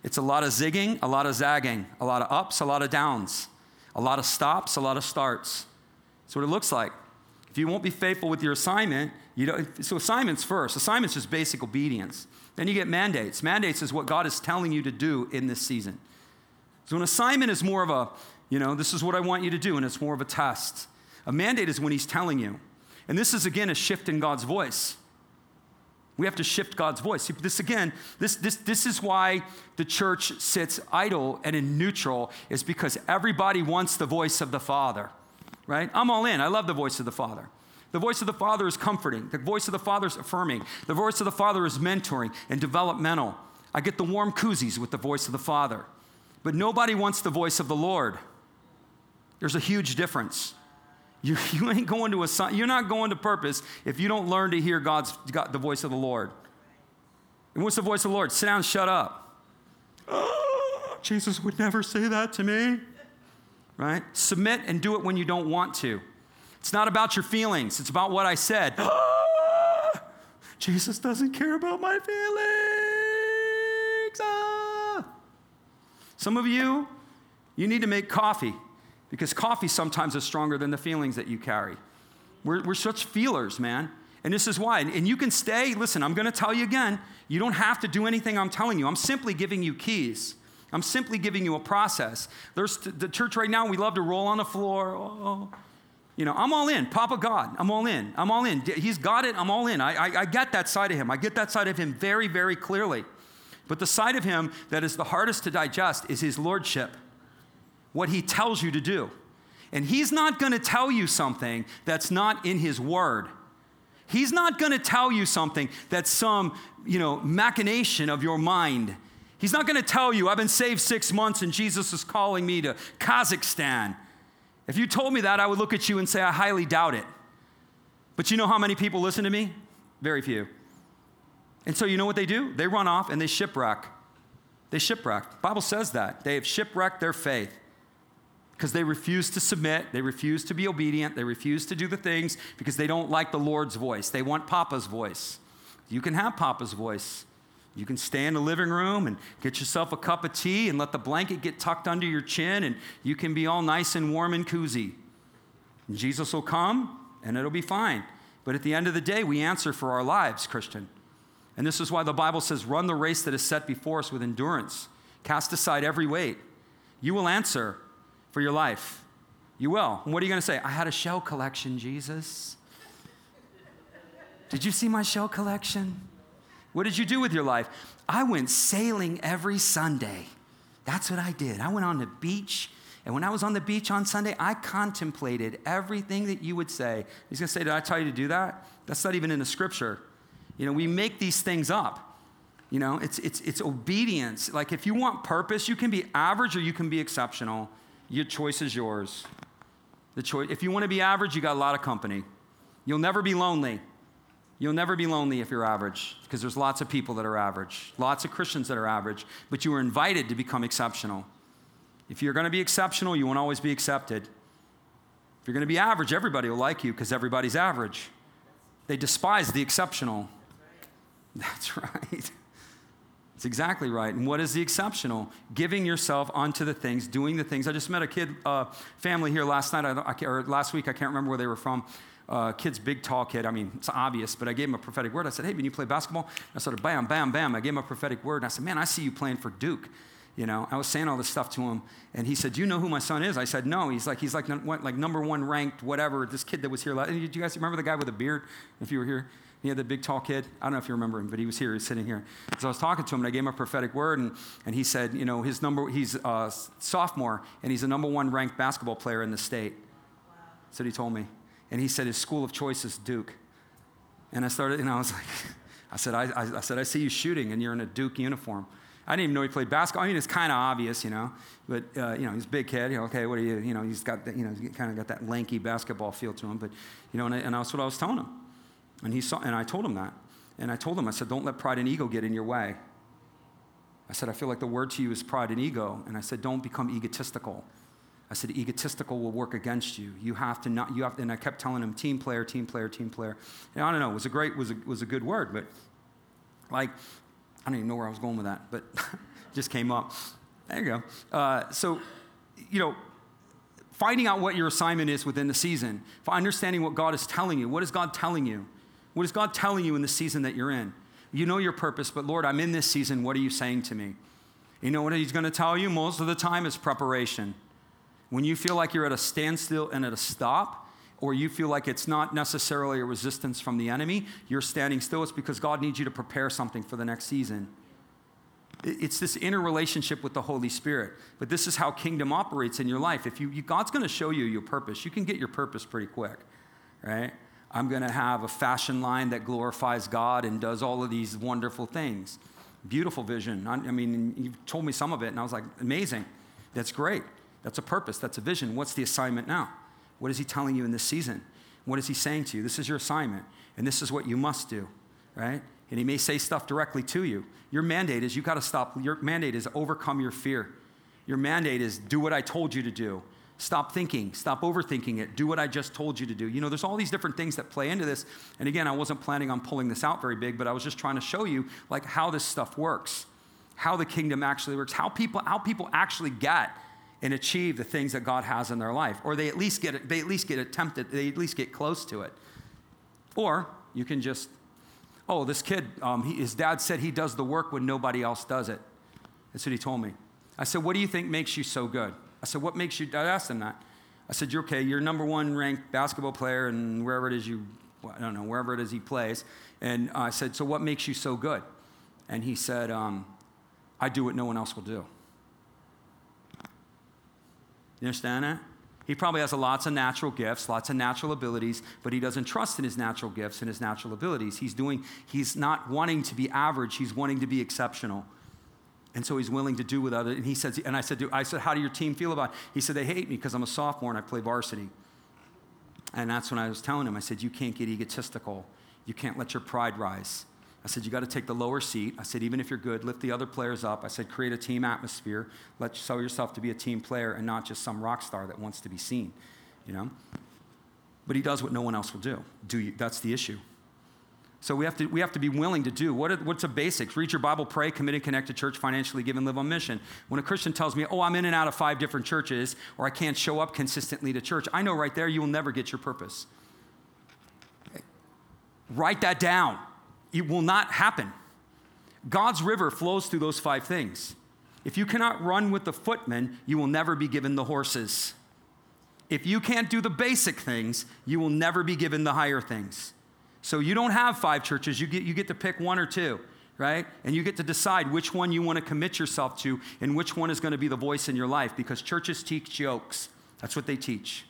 It's a lot of zigging, a lot of zagging, a lot of ups, a lot of downs, a lot of stops, a lot of starts. That's what it looks like. If you won't be faithful with your assignment, you don't, so assignments first. Assignments just basic obedience. Then you get mandates. Mandates is what God is telling you to do in this season. So an assignment is more of a, you know, this is what I want you to do, and it's more of a test. A mandate is when He's telling you. And this is again a shift in God's voice. We have to shift God's voice. This again, this, this, this is why the church sits idle and in neutral, is because everybody wants the voice of the Father, right? I'm all in. I love the voice of the Father. The voice of the Father is comforting. The voice of the Father is affirming. The voice of the Father is mentoring and developmental. I get the warm koozies with the voice of the Father. But nobody wants the voice of the Lord. There's a huge difference. You, *laughs* you ain't going to a, you're not going to purpose if you don't learn to hear God's, God, the voice of the Lord. And what's the voice of the Lord? Sit down, shut up. *gasps* Jesus would never say that to me. Right? Submit and do it when you don't want to. It's not about your feelings, it's about what I said. *gasps* Jesus doesn't care about my feelings. Ah. Some of you, you need to make coffee because coffee sometimes is stronger than the feelings that you carry. We're, we're such feelers, man. And this is why. And you can stay, listen, I'm going to tell you again, you don't have to do anything I'm telling you. I'm simply giving you keys. I'm simply giving you a process. There's the church right now, we love to roll on the floor. Oh, you know, I'm all in. Papa God, I'm all in. I'm all in. He's got it. I'm all in. I, I, I get that side of him. I get that side of him very, very clearly. But the side of him that is the hardest to digest is his lordship what he tells you to do. And he's not going to tell you something that's not in his word. He's not going to tell you something that's some, you know, machination of your mind. He's not going to tell you, I've been saved six months and Jesus is calling me to Kazakhstan. If you told me that, I would look at you and say, I highly doubt it. But you know how many people listen to me? Very few. And so you know what they do? They run off and they shipwreck. They shipwreck. The Bible says that. They have shipwrecked their faith because they refuse to submit, they refuse to be obedient, they refuse to do the things because they don't like the Lord's voice. They want Papa's voice. You can have Papa's voice. You can stay in the living room and get yourself a cup of tea and let the blanket get tucked under your chin, and you can be all nice and warm and cozy. And Jesus will come, and it'll be fine. But at the end of the day, we answer for our lives, Christian. And this is why the Bible says, run the race that is set before us with endurance. Cast aside every weight. You will answer for your life. You will. And what are you going to say? I had a shell collection, Jesus. Did you see my shell collection? What did you do with your life? I went sailing every Sunday. That's what I did. I went on the beach. And when I was on the beach on Sunday, I contemplated everything that you would say. He's going to say, Did I tell you to do that? That's not even in the scripture. You know, we make these things up. You know, it's, it's, it's obedience. Like if you want purpose, you can be average or you can be exceptional. Your choice is yours. The choice, if you want to be average, you got a lot of company. You'll never be lonely. You'll never be lonely if you're average, because there's lots of people that are average, lots of Christians that are average, but you are invited to become exceptional. If you're going to be exceptional, you won't always be accepted. If you're going to be average, everybody will like you because everybody's average. They despise the exceptional. *laughs* That's right. It's exactly right. And what is the exceptional? Giving yourself onto the things, doing the things. I just met a kid uh, family here last night, I, I, or last week. I can't remember where they were from. Uh, kid's big, tall kid. I mean, it's obvious, but I gave him a prophetic word. I said, "Hey, when you play basketball?" I started bam, bam, bam. I gave him a prophetic word, and I said, "Man, I see you playing for Duke." You know, I was saying all this stuff to him, and he said, "Do you know who my son is?" I said, "No." He's like, he's like, like number one ranked, whatever. This kid that was here. Last, do you guys remember the guy with the beard? If you were here, he had the big tall kid. I don't know if you remember him, but he was here. He was sitting here. So I was talking to him, and I gave him a prophetic word, and, and he said, you know, his number. He's a sophomore, and he's the number one ranked basketball player in the state. That's what he told me. And he said his school of choice is Duke. And I started, and I was like, *laughs* I said, I, I, I said, I see you shooting, and you're in a Duke uniform. I didn't even know he played basketball. I mean, it's kind of obvious, you know. But uh, you know, he's a big kid. You know, okay, what are you? You know, he's got that, you know, kind of got that lanky basketball feel to him. But you know, and, I, and that's what I was telling him. And he saw, and I told him that. And I told him, I said, don't let pride and ego get in your way. I said, I feel like the word to you is pride and ego. And I said, don't become egotistical. I said, egotistical will work against you. You have to not, you have, to, and I kept telling him, team player, team player, team player. And I don't know, it was a great, was a, was a good word, but like, I don't even know where I was going with that, but *laughs* just came up. There you go. Uh, so, you know, finding out what your assignment is within the season, for understanding what God is telling you. What is God telling you? What is God telling you in the season that you're in? You know your purpose, but Lord, I'm in this season. What are you saying to me? You know what He's going to tell you most of the time is preparation. When you feel like you're at a standstill and at a stop, or you feel like it's not necessarily a resistance from the enemy, you're standing still, it's because God needs you to prepare something for the next season. It's this inner relationship with the Holy Spirit. But this is how kingdom operates in your life. If you, you God's going to show you your purpose, you can get your purpose pretty quick, right? I'm going to have a fashion line that glorifies God and does all of these wonderful things. Beautiful vision. I, I mean, you told me some of it, and I was like, amazing. That's great. That's a purpose. That's a vision. What's the assignment now? What is He telling you in this season? What is He saying to you? This is your assignment, and this is what you must do, right? And He may say stuff directly to you. Your mandate is you got to stop. Your mandate is overcome your fear. Your mandate is do what I told you to do. Stop thinking, stop overthinking it. Do what I just told you to do. You know, there's all these different things that play into this. And again, I wasn't planning on pulling this out very big, but I was just trying to show you like how this stuff works, how the kingdom actually works, how people how people actually get and achieve the things that God has in their life, or they at least get they at least get attempted, they at least get close to it. Or you can just, oh, this kid, um, he, his dad said he does the work when nobody else does it. That's what he told me. I said, what do you think makes you so good? I said, What makes you? I asked him that. I said, You're okay. You're number one ranked basketball player, and wherever it is you, I don't know, wherever it is he plays. And I said, So what makes you so good? And he said, um, I do what no one else will do. You understand that? He probably has lots of natural gifts, lots of natural abilities, but he doesn't trust in his natural gifts and his natural abilities. He's doing, he's not wanting to be average, he's wanting to be exceptional. And so he's willing to do with other. And he says, and I said, I said, how do your team feel about it? He said, they hate me because I'm a sophomore and I play varsity. And that's when I was telling him, I said, you can't get egotistical. You can't let your pride rise. I said, you got to take the lower seat. I said, even if you're good, lift the other players up. I said, create a team atmosphere. Let show yourself to be a team player and not just some rock star that wants to be seen, you know? But he does what no one else will do. do you, that's the issue. So we have to, we have to be willing to do. What are, what's the basics? Read your Bible, pray, commit and connect to church, financially give and live on mission. When a Christian tells me, oh, I'm in and out of five different churches, or I can't show up consistently to church, I know right there you will never get your purpose. Write that down. It will not happen. God's river flows through those five things. If you cannot run with the footmen, you will never be given the horses. If you can't do the basic things, you will never be given the higher things. So you don't have five churches, you get, you get to pick one or two, right? And you get to decide which one you want to commit yourself to and which one is going to be the voice in your life because churches teach yokes. That's what they teach.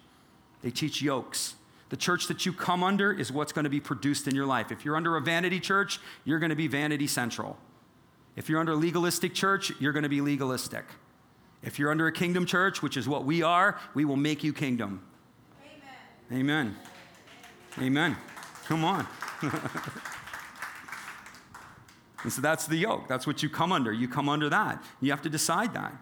They teach yokes. The church that you come under is what's going to be produced in your life. If you're under a vanity church, you're going to be vanity central. If you're under a legalistic church, you're going to be legalistic. If you're under a kingdom church, which is what we are, we will make you kingdom. Amen. Amen. Amen. Come on. *laughs* and so that's the yoke. That's what you come under. You come under that. You have to decide that,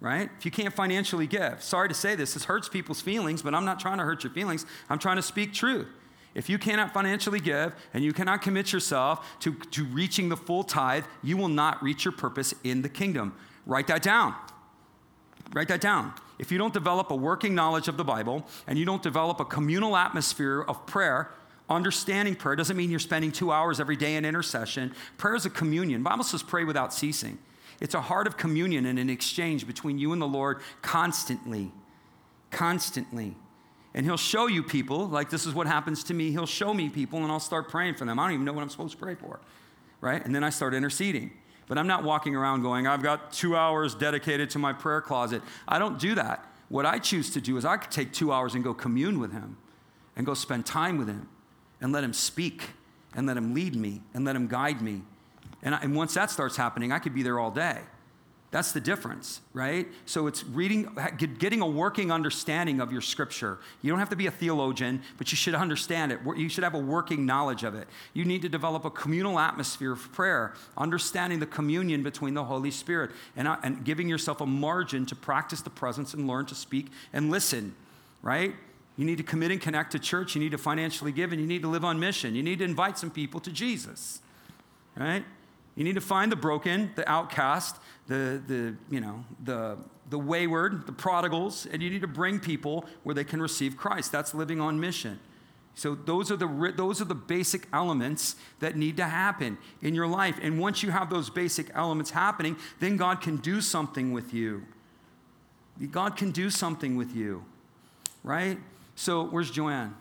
right? If you can't financially give, sorry to say this, this hurts people's feelings, but I'm not trying to hurt your feelings. I'm trying to speak truth. If you cannot financially give and you cannot commit yourself to, to reaching the full tithe, you will not reach your purpose in the kingdom. Write that down. Write that down. If you don't develop a working knowledge of the Bible and you don't develop a communal atmosphere of prayer, understanding prayer doesn't mean you're spending two hours every day in intercession. Prayer is a communion. The Bible says pray without ceasing. It's a heart of communion and an exchange between you and the Lord constantly. Constantly. And he'll show you people, like this is what happens to me. He'll show me people and I'll start praying for them. I don't even know what I'm supposed to pray for, right? And then I start interceding. But I'm not walking around going, I've got two hours dedicated to my prayer closet. I don't do that. What I choose to do is I could take two hours and go commune with him and go spend time with him and let him speak and let him lead me and let him guide me. And, I, and once that starts happening, I could be there all day. That's the difference, right? So it's reading, getting a working understanding of your scripture. You don't have to be a theologian, but you should understand it. You should have a working knowledge of it. You need to develop a communal atmosphere of prayer, understanding the communion between the Holy Spirit, and, uh, and giving yourself a margin to practice the presence and learn to speak and listen, right? You need to commit and connect to church. You need to financially give, and you need to live on mission. You need to invite some people to Jesus, right? You need to find the broken, the outcast, the, the, you know, the, the wayward, the prodigals, and you need to bring people where they can receive Christ. That's living on mission. So those are the those are the basic elements that need to happen in your life. And once you have those basic elements happening, then God can do something with you. God can do something with you. Right? So where's Joanne?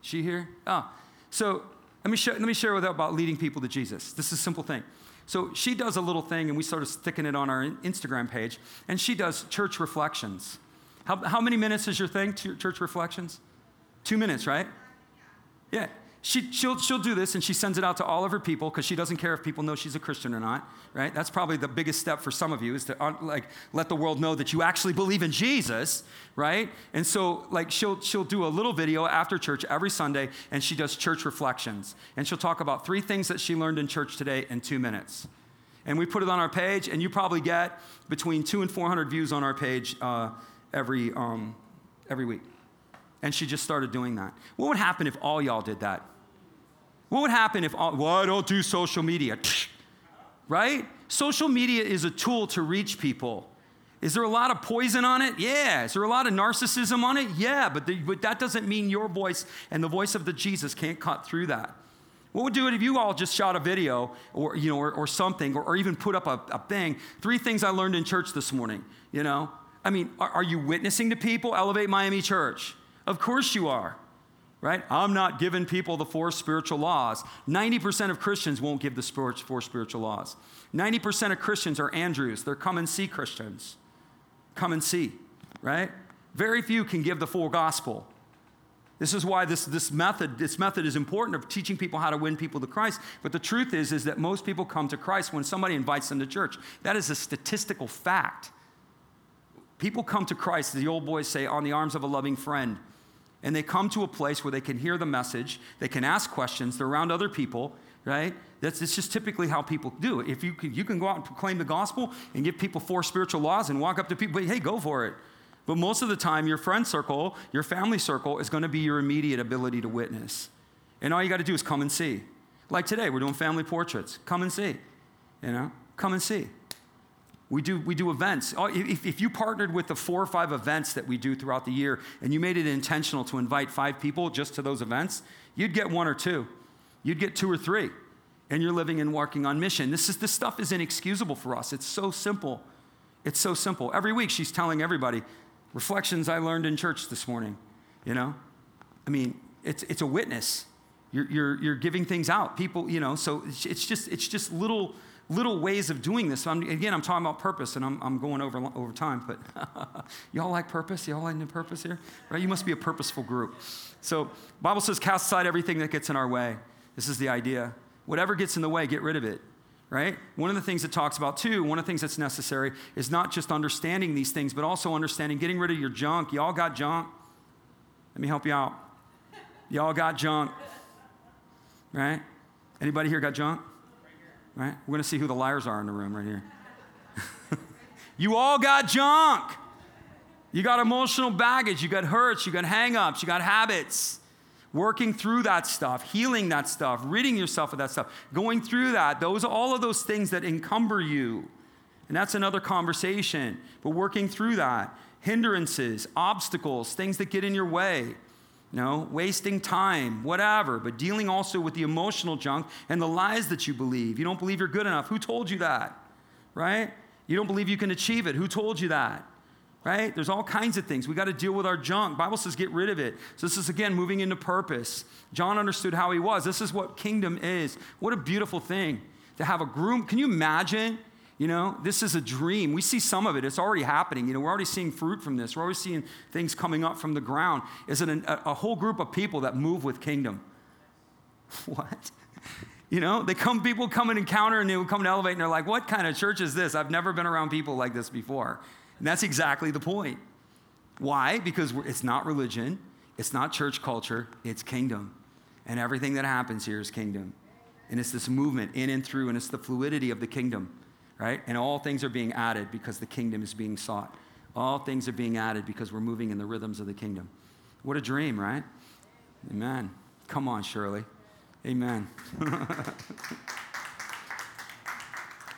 She here? Oh. So let me, share, let me share with you about leading people to Jesus. This is a simple thing. So she does a little thing, and we started sticking it on our Instagram page, and she does church reflections. How, how many minutes is your thing, church reflections? Two minutes, right? Yeah she, she'll, she'll do this and she sends it out to all of her people because she doesn't care if people know she's a Christian or not, right? That's probably the biggest step for some of you is to uh, like let the world know that you actually believe in Jesus, right? And so like she'll, she'll do a little video after church every Sunday and she does church reflections. And she'll talk about three things that she learned in church today in two minutes. And we put it on our page and you probably get between two and 400 views on our page uh, every, um, every week. And she just started doing that. What would happen if all y'all did that? What would happen if all, well, I don't do social media? *sniffs* Right? Social media is a tool to reach people. Is there a lot of poison on it? Yeah. Is there a lot of narcissism on it? Yeah. But, the, but that doesn't mean your voice and the voice of the Jesus can't cut through that. What would do it if you all just shot a video or, you know, or, or something, or, or, even put up a, a thing? Three things I learned in church this morning, you know? I mean, are, are you witnessing to people? Elevate Miami Church. Of course you are, right? I'm not giving people the four spiritual laws. 90% of Christians won't give the four spiritual laws. 90% of Christians are Andrews. They're come and see Christians. Come and see, right? Very few can give the full gospel. This is why this, this method this method is important of teaching people how to win people to Christ. But the truth is is that most people come to Christ when somebody invites them to church. That is a statistical fact. People come to Christ, the old boys say, on the arms of a loving friend and they come to a place where they can hear the message, they can ask questions, they're around other people, right? That's, that's just typically how people do it. If you can, you can go out and proclaim the gospel and give people four spiritual laws and walk up to people, hey, go for it. But most of the time, your friend circle, your family circle is going to be your immediate ability to witness. And all you got to do is come and see. Like today, we're doing family portraits. Come and see. You know, come and see. We do, we do events. Oh, if, if you partnered with the four or five events that we do throughout the year and you made it intentional to invite five people just to those events, you'd get one or two. You'd get two or three. And you're living and working on mission. This, is, this stuff is inexcusable for us. It's so simple. It's so simple. Every week she's telling everybody, reflections I learned in church this morning. You know? I mean, it's, it's a witness. You're, you're, you're giving things out. People, you know, so it's just, it's just little little ways of doing this. So I'm, again, I'm talking about purpose, and I'm, I'm going over, over time, but *laughs* y'all like purpose? Y'all like new purpose here? Right? You must be a purposeful group. So Bible says, cast aside everything that gets in our way. This is the idea. Whatever gets in the way, get rid of it. Right? One of the things it talks about too, one of the things that's necessary is not just understanding these things, but also understanding getting rid of your junk. Y'all got junk? Let me help you out. Y'all got junk. Right? Anybody here got junk? Right? We're going to see who the liars are in the room right here. *laughs* you all got junk. You got emotional baggage, you got hurts, you got hangups, you got habits. working through that stuff, healing that stuff, ridding yourself of that stuff, going through that, those all of those things that encumber you. And that's another conversation. But working through that, hindrances, obstacles, things that get in your way, you know, wasting time, whatever, but dealing also with the emotional junk and the lies that you believe. You don't believe you're good enough. Who told you that? Right? You don't believe you can achieve it. Who told you that? right? There's all kinds of things. We got to deal with our junk. Bible says get rid of it. So this is again moving into purpose. John understood how he was. This is what kingdom is. What a beautiful thing to have a groom. Can you imagine? You know, this is a dream. We see some of it. It's already happening. You know, we're already seeing fruit from this. We're already seeing things coming up from the ground. Is it a, a whole group of people that move with kingdom? *laughs* What? You know, they come, people come and encounter and they come to elevate and they're like, what kind of church is this? I've never been around people like this before. And that's exactly the point. Why? Because it's not religion, it's not church culture, it's kingdom. And everything that happens here is kingdom. And it's this movement in and through, and it's the fluidity of the kingdom, right? And all things are being added because the kingdom is being sought. All things are being added because we're moving in the rhythms of the kingdom. What a dream, right? Amen. Come on, Shirley. Amen. *laughs*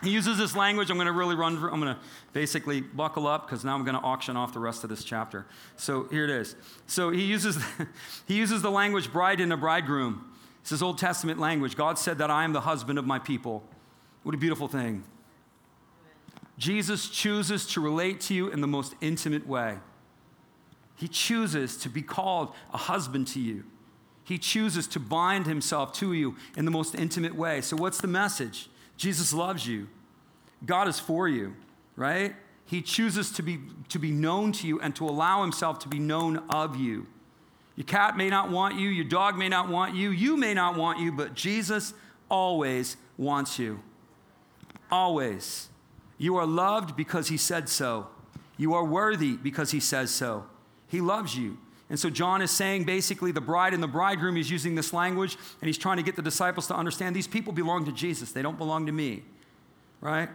He uses this language. I'm going to really run, I'm going to basically buckle up because now I'm going to auction off the rest of this chapter. So here it is. So he uses, *laughs* he uses the language bride and a bridegroom. This is Old Testament language. God said that I am the husband of my people. What a beautiful thing. Jesus chooses to relate to you in the most intimate way. He chooses to be called a husband to you. He chooses to bind himself to you in the most intimate way. So, what's the message? Jesus loves you. God is for you, right? He chooses to be, to be known to you and to allow himself to be known of you. Your cat may not want you, your dog may not want you, you may not want you, but Jesus always wants you. Always. You are loved because he said so. You are worthy because he says so. He loves you. And so John is saying basically the bride and the bridegroom, he's using this language, and he's trying to get the disciples to understand these people belong to Jesus. They don't belong to me, right?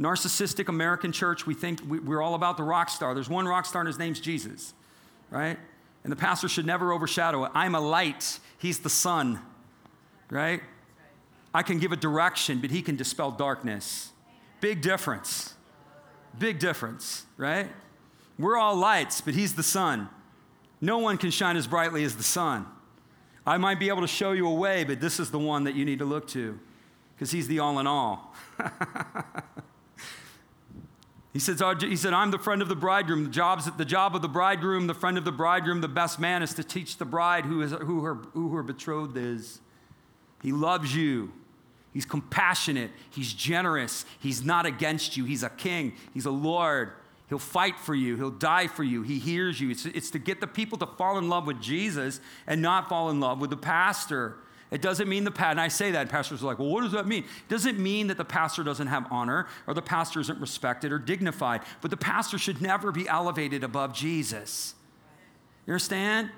Narcissistic American church, we think we're all about the rock star. There's one rock star, and his name's Jesus, right? And the pastor should never overshadow it. I'm a light, he's the sun, right? I can give a direction, but he can dispel darkness. Big difference. Big difference, right? We're all lights, but he's the sun. No one can shine as brightly as the sun. I might be able to show you a way, but this is the one that you need to look to because he's the all in all. *laughs* he, says, he said, I'm the friend of the bridegroom. The, job's, the job of the bridegroom, the friend of the bridegroom, the best man is to teach the bride who, is, who, her, who her betrothed is. He loves you. He's compassionate. He's generous. He's not against you. He's a king. He's a Lord. He'll fight for you. He'll die for you. He hears you. It's, it's to get the people to fall in love with Jesus and not fall in love with the pastor. It doesn't mean the pastor, and I say that, pastors are like, well, what does that mean? It doesn't mean that the pastor doesn't have honor or the pastor isn't respected or dignified, but the pastor should never be elevated above Jesus. You understand?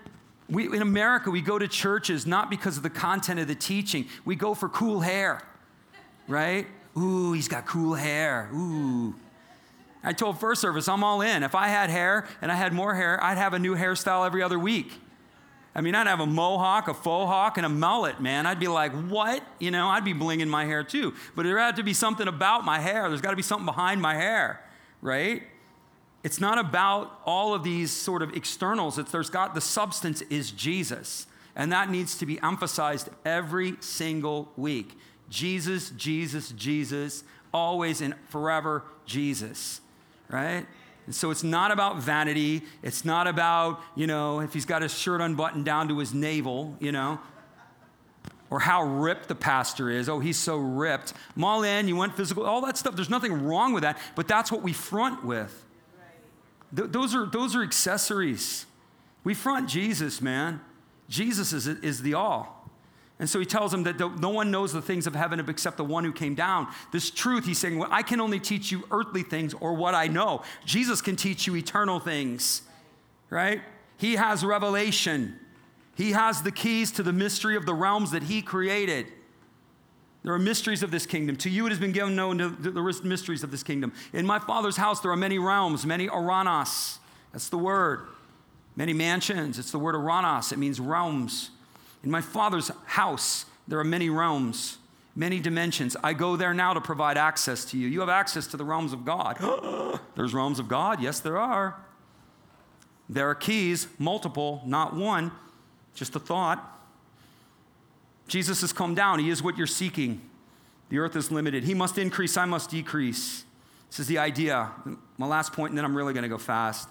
We, in America, we go to churches not because of the content of the teaching, we go for cool hair, right? Ooh, he's got cool hair. Ooh. I told First Service, I'm all in. If I had hair and I had more hair, I'd have a new hairstyle every other week. I mean, I'd have a mohawk, a faux hawk, and a mullet, man. I'd be like, what? You know, I'd be blinging my hair too. But there had to be something about my hair. There's got to be something behind my hair, right? It's not about all of these sort of externals. It's there's got the substance is Jesus. And that needs to be emphasized every single week. Jesus, Jesus, Jesus, always and forever Jesus right? And so it's not about vanity. It's not about, you know, if he's got his shirt unbuttoned down to his navel, you know, or how ripped the pastor is. Oh, he's so ripped. Maulin, you went physical, all that stuff. There's nothing wrong with that, but that's what we front with. Th- those, are, those are accessories. We front Jesus, man. Jesus is, is the all. And so he tells them that no one knows the things of heaven except the one who came down. This truth, he's saying, well, I can only teach you earthly things or what I know. Jesus can teach you eternal things, right? He has revelation, he has the keys to the mystery of the realms that he created. There are mysteries of this kingdom. To you it has been given known the mysteries of this kingdom. In my Father's house there are many realms, many aranas. That's the word. Many mansions. It's the word aranas. It means realms. In my Father's house, there are many realms, many dimensions. I go there now to provide access to you. You have access to the realms of God. *gasps* There's realms of God? Yes, there are. There are keys, multiple, not one, just a thought. Jesus has come down. He is what you're seeking. The earth is limited. He must increase, I must decrease. This is the idea. My last point, and then I'm really going to go fast.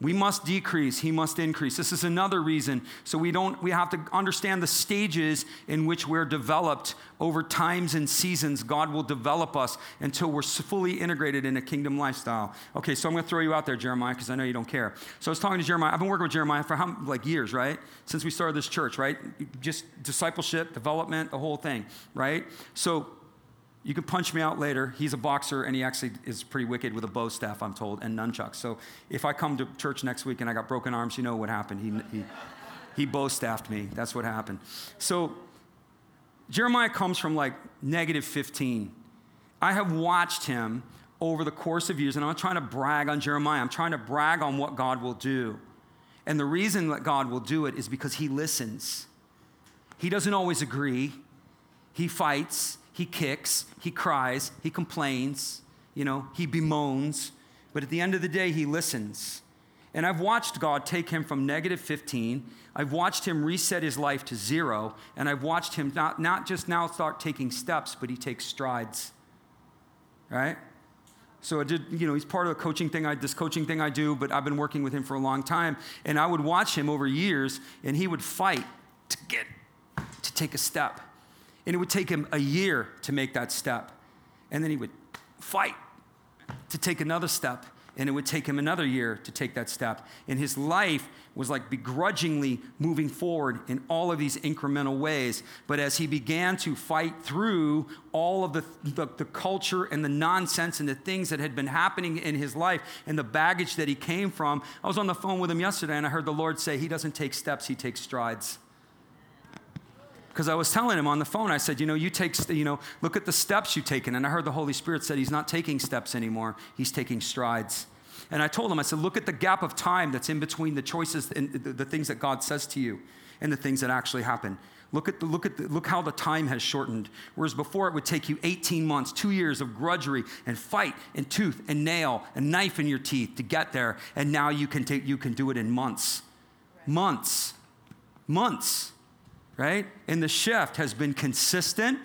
We must decrease, he must increase. This is another reason. So we don't we have to understand the stages in which we're developed over times and seasons. God will develop us until we're fully integrated in a kingdom lifestyle. Okay, so I'm going to throw you out there Jeremiah because I know you don't care. So I was talking to Jeremiah. I've been working with Jeremiah for how like years, right? Since we started this church, right? Just discipleship, development, the whole thing, right? So you can punch me out later. He's a boxer and he actually is pretty wicked with a bow staff, I'm told, and nunchucks. So if I come to church next week and I got broken arms, you know what happened. He, he, he bow staffed me. That's what happened. So Jeremiah comes from like negative 15. I have watched him over the course of years, and I'm not trying to brag on Jeremiah. I'm trying to brag on what God will do. And the reason that God will do it is because he listens. He doesn't always agree, he fights, he kicks, he cries, he complains, you know, he bemoans, but at the end of the day, he listens. And I've watched God take him from negative 15. I've watched him reset his life to zero. And I've watched him not, not just now start taking steps, but he takes strides. Right? So I did, you know, he's part of the coaching thing, I, this coaching thing I do, but I've been working with him for a long time. And I would watch him over years, and he would fight to get, to take a step. And it would take him a year to make that step. And then he would fight to take another step. And it would take him another year to take that step. And his life was like begrudgingly moving forward in all of these incremental ways. But as he began to fight through all of the, the, the, culture and the nonsense and the things that had been happening in his life and the baggage that he came from, I was on the phone with him yesterday and I heard the Lord say, He doesn't take steps, He takes strides because I was telling him on the phone, I said, you know, you take, you know, look at the steps you've taken. And I heard the Holy Spirit said he's not taking steps anymore, he's taking strides. And I told him, I said, look at the gap of time that's in between the choices and the, the things that God says to you and the things that actually happen. Look at, the, look, at the, look how the time has shortened. Whereas before it would take you 18 months, two years of grudgery and fight and tooth and nail and knife in your teeth to get there. And now you can, take, you can do it in months. Months. Months right? And the shift has been consistent.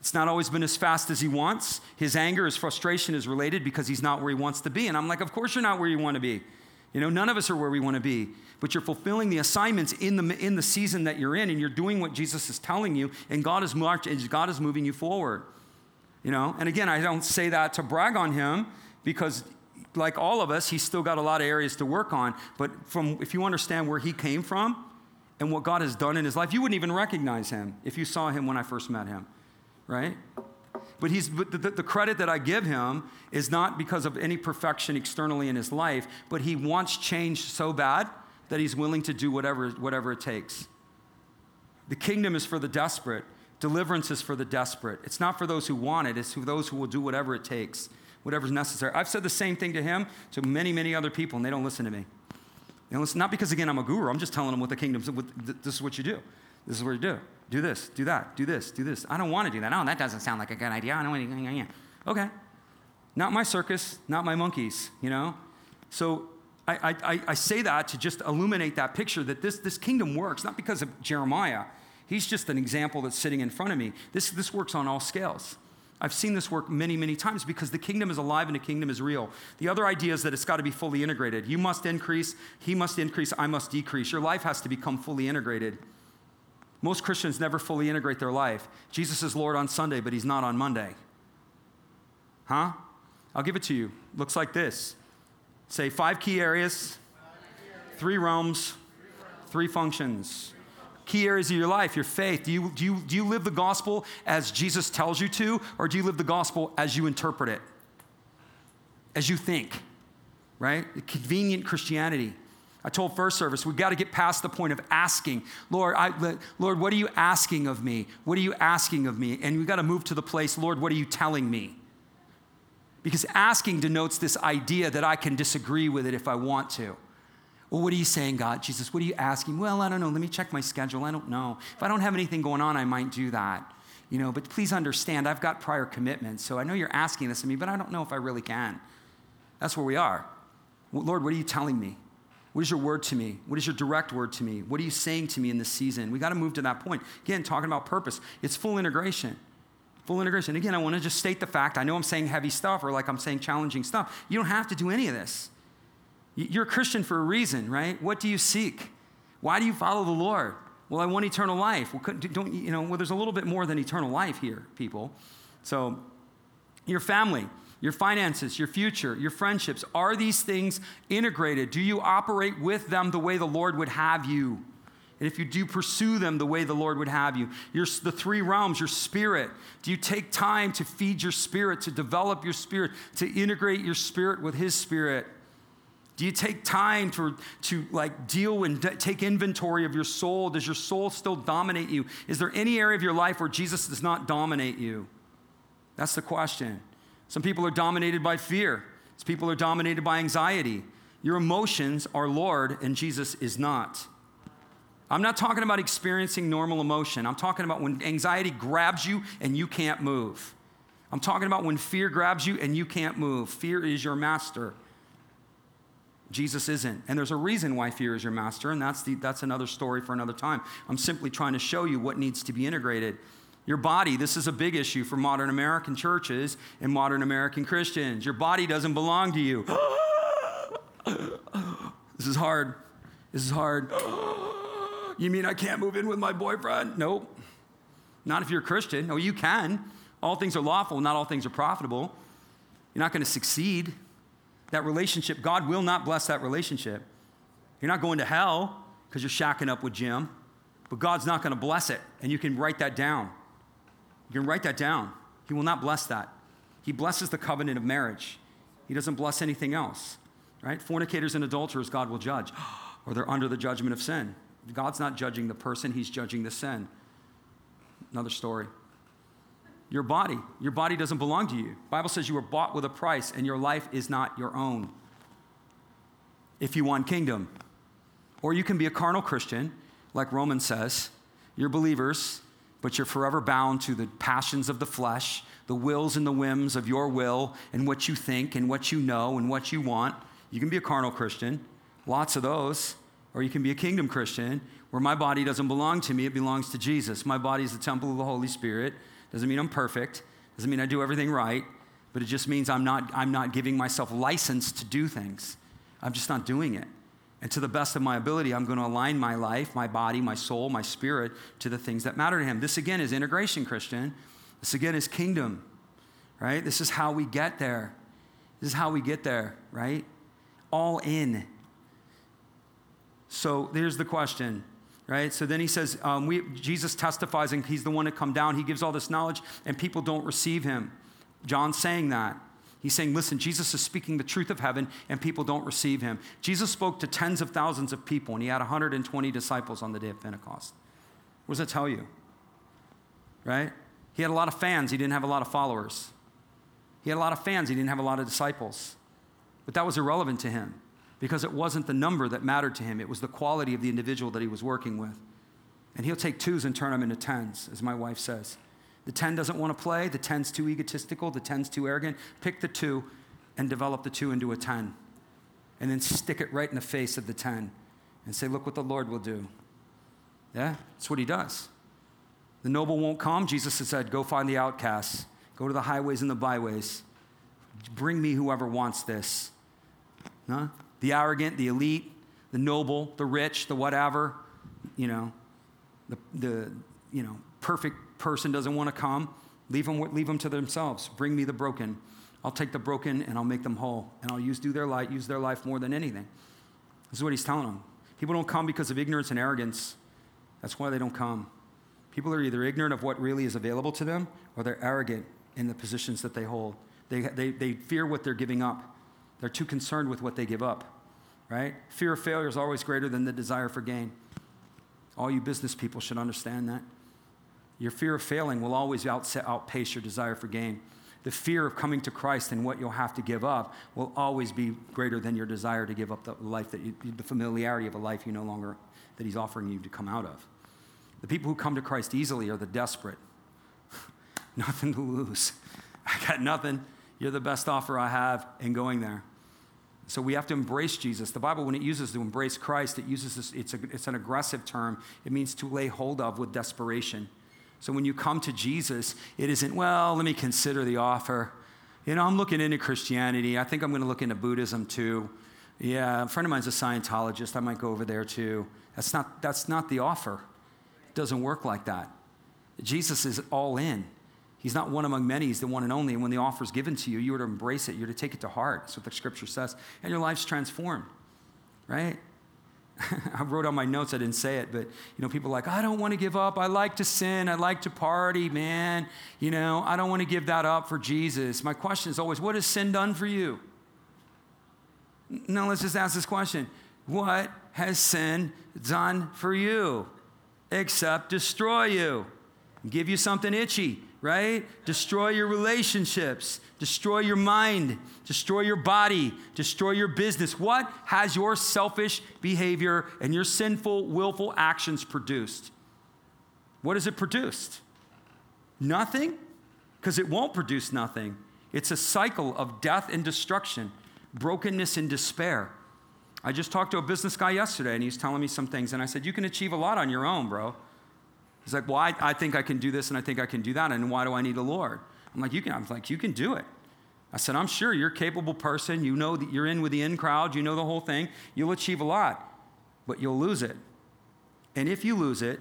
It's not always been as fast as he wants. His anger, his frustration is related because he's not where he wants to be. And I'm like, of course you're not where you want to be. You know, none of us are where we want to be, but you're fulfilling the assignments in the, in the season that you're in, and you're doing what Jesus is telling you, and God is, marching, God is moving you forward. You know, and again, I don't say that to brag on him because, like all of us, he's still got a lot of areas to work on. But from if you understand where he came from, and what God has done in his life. You wouldn't even recognize him if you saw him when I first met him, right? But he's but the, the, credit that I give him is not because of any perfection externally in his life, but he wants change so bad that he's willing to do whatever, whatever it takes. The kingdom is for the desperate. Deliverance is for the desperate. It's not for those who want it, it's for those who will do whatever it takes, whatever's necessary. I've said the same thing to him, to many, many other people, and they don't listen to me. You know, it's not because, again, I'm a guru. I'm just telling them what the kingdom's, this is what you do. This is what you do. Do this, do that, do this, do this. I don't want to do that. Oh, that doesn't sound like a good idea. I don't want to, okay. Not my circus, not my monkeys, you know? So I, I, I say that to just illuminate that picture that this, this kingdom works, not because of Jeremiah. He's just an example that's sitting in front of me. This, this works on all scales. I've seen this work many, many times because the kingdom is alive and the kingdom is real. The other idea is that it's got to be fully integrated. You must increase, he must increase, I must decrease. Your life has to become fully integrated. Most Christians never fully integrate their life. Jesus is Lord on Sunday, but he's not on Monday. Huh? I'll give it to you. Looks like this. Say five key areas, three realms, three functions key areas of your life, your faith? Do you, do, you, do you live the gospel as Jesus tells you to, or do you live the gospel as you interpret it? As you think, right? Convenient Christianity. I told first service, we've got to get past the point of asking, Lord, I, Lord, what are you asking of me? What are you asking of me? And we've got to move to the place, Lord, what are you telling me? Because asking denotes this idea that I can disagree with it if I want to Well, what are you saying, God? Jesus, what are you asking? Well, I don't know. Let me check my schedule. I don't know. If I don't have anything going on, I might do that. You know, but please understand, I've got prior commitments. So I know you're asking this of me, but I don't know if I really can. That's where we are. Lord, what are you telling me? What is your word to me? What is your direct word to me? What are you saying to me in this season? We got to move to that point. Again, talking about purpose, it's full integration. Full integration. Again, I want to just state the fact I know I'm saying heavy stuff or like I'm saying challenging stuff. You don't have to do any of this. You're a Christian for a reason, right? What do you seek? Why do you follow the Lord? Well, I want eternal life. Well, don't, you know, well, there's a little bit more than eternal life here, people. So, your family, your finances, your future, your friendships, are these things integrated? Do you operate with them the way the Lord would have you? And if you do pursue them the way the Lord would have you, your, the three realms, your spirit, do you take time to feed your spirit, to develop your spirit, to integrate your spirit with His spirit? Do you take time to, to like deal and take inventory of your soul? Does your soul still dominate you? Is there any area of your life where Jesus does not dominate you? That's the question. Some people are dominated by fear. Some people are dominated by anxiety. Your emotions are Lord, and Jesus is not. I'm not talking about experiencing normal emotion. I'm talking about when anxiety grabs you and you can't move. I'm talking about when fear grabs you and you can't move. Fear is your master. Jesus isn't. And there's a reason why fear is your master, and that's, the, that's another story for another time. I'm simply trying to show you what needs to be integrated. Your body, this is a big issue for modern American churches and modern American Christians. Your body doesn't belong to you. *gasps* this is hard. This is hard. you mean I can't move in with my boyfriend? Nope. Not if you're a Christian. No, you can. All things are lawful, not all things are profitable. You're not going to succeed that relationship, God will not bless that relationship. You're not going to hell because you're shacking up with Jim, but God's not going to bless it. And you can write that down. You can write that down. He will not bless that. He blesses the covenant of marriage, He doesn't bless anything else, right? Fornicators and adulterers, God will judge, *gasps* or they're under the judgment of sin. God's not judging the person, He's judging the sin. Another story your body. Your body doesn't belong to you. Bible says you were bought with a price and your life is not your own. If you want kingdom. Or you can be a carnal Christian, like Romans says. You're believers, but you're forever bound to the passions of the flesh, the wills and the whims of your will, and what you think, and what you know, and what you want. You can be a carnal Christian, lots of those. Or you can be a kingdom Christian, where my body doesn't belong to me, it belongs to Jesus. My body is the temple of the Holy Spirit. Doesn't mean I'm perfect, doesn't mean I do everything right, but it just means I'm not, I'm not giving myself license to do things. I'm just not doing it. And to the best of my ability, I'm going to align my life, my body, my soul, my spirit to the things that matter to Him. This again is integration, Christian. This again is kingdom, right? This is how we get there. This is how we get there, right? All in. So there's the question right? So then he says, um, we, Jesus testifies, and he's the one to come down. He gives all this knowledge, and people don't receive him. John's saying that. He's saying, listen, Jesus is speaking the truth of heaven, and people don't receive him. Jesus spoke to tens of thousands of people, and he had 120 disciples on the day of Pentecost. What does that tell you? Right? He had a lot of fans, he didn't have a lot of followers. He had a lot of fans, he didn't have a lot of disciples. But that was irrelevant to him because it wasn't the number that mattered to him, it was the quality of the individual that he was working with. And he'll take twos and turn them into tens, as my wife says. The 10 doesn't want to play, the 10's too egotistical, the 10's too arrogant. Pick the two and develop the two into a 10. And then stick it right in the face of the 10 and say, Look what the Lord will do. Yeah, that's what he does. The noble won't come. Jesus has said, Go find the outcasts, go to the highways and the byways. Bring me whoever wants this. Huh? The arrogant, the elite, the noble, the rich, the whatever, you know, the, the you know, perfect person doesn't want to come. Leave them, leave them to themselves. Bring me the broken. I'll take the broken and I'll make them whole. And I'll use, do their life, use their life more than anything. This is what he's telling them. People don't come because of ignorance and arrogance. That's why they don't come. People are either ignorant of what really is available to them or they're arrogant in the positions that they hold. They, they, they fear what they're giving up. They're too concerned with what they give up, right? Fear of failure is always greater than the desire for gain. All you business people should understand that. Your fear of failing will always outpace your desire for gain. the fear of coming to Christ and what you'll have to give up will always be greater than your desire to give up the life that you, the familiarity of a life you no longer, that He's offering you to come out of. The people who come to Christ easily are the desperate. *laughs* nothing to lose. *laughs* I got nothing. You're the best offer I have in going there. So we have to embrace Jesus. The Bible, when it uses to embrace Christ, it uses this, it's, a, it's an aggressive term. It means to lay hold of with desperation. So when you come to Jesus, it isn't, well, let me consider the offer. You know, I'm looking into Christianity. I think I'm going to look into Buddhism too. Yeah, a friend of mine's a Scientologist. I might go over there too. That's not, that's not the offer. It doesn't work like that. Jesus is all in. He's not one among many, he's the one and only. And when the offer is given to you, you are to embrace it, you're to take it to heart. That's what the scripture says. And your life's transformed, right? *laughs* I wrote on my notes, I didn't say it, but you know, people are like, I don't want to give up. I like to sin. I like to party, man. You know, I don't want to give that up for Jesus. My question is always, what has sin done for you? Now let's just ask this question. What has sin done for you? Except destroy you, give you something itchy, right? Destroy your relationships, destroy your mind, destroy your body, destroy your business. What has your selfish behavior and your sinful, willful actions produced? What has it produced? Nothing? Because it won't produce nothing. It's a cycle of death and destruction, brokenness and despair. I just talked to a business guy yesterday and he's telling me some things, and I said, You can achieve a lot on your own, bro. He's like, well, I, I think I can do this and I think I can do that, and why do I need a Lord? I'm like, you can. I'm like, you can do it. I said, I'm sure you're a capable person. You know that you're in with the in crowd. You know the whole thing. You'll achieve a lot, but you'll lose it. And if you lose it,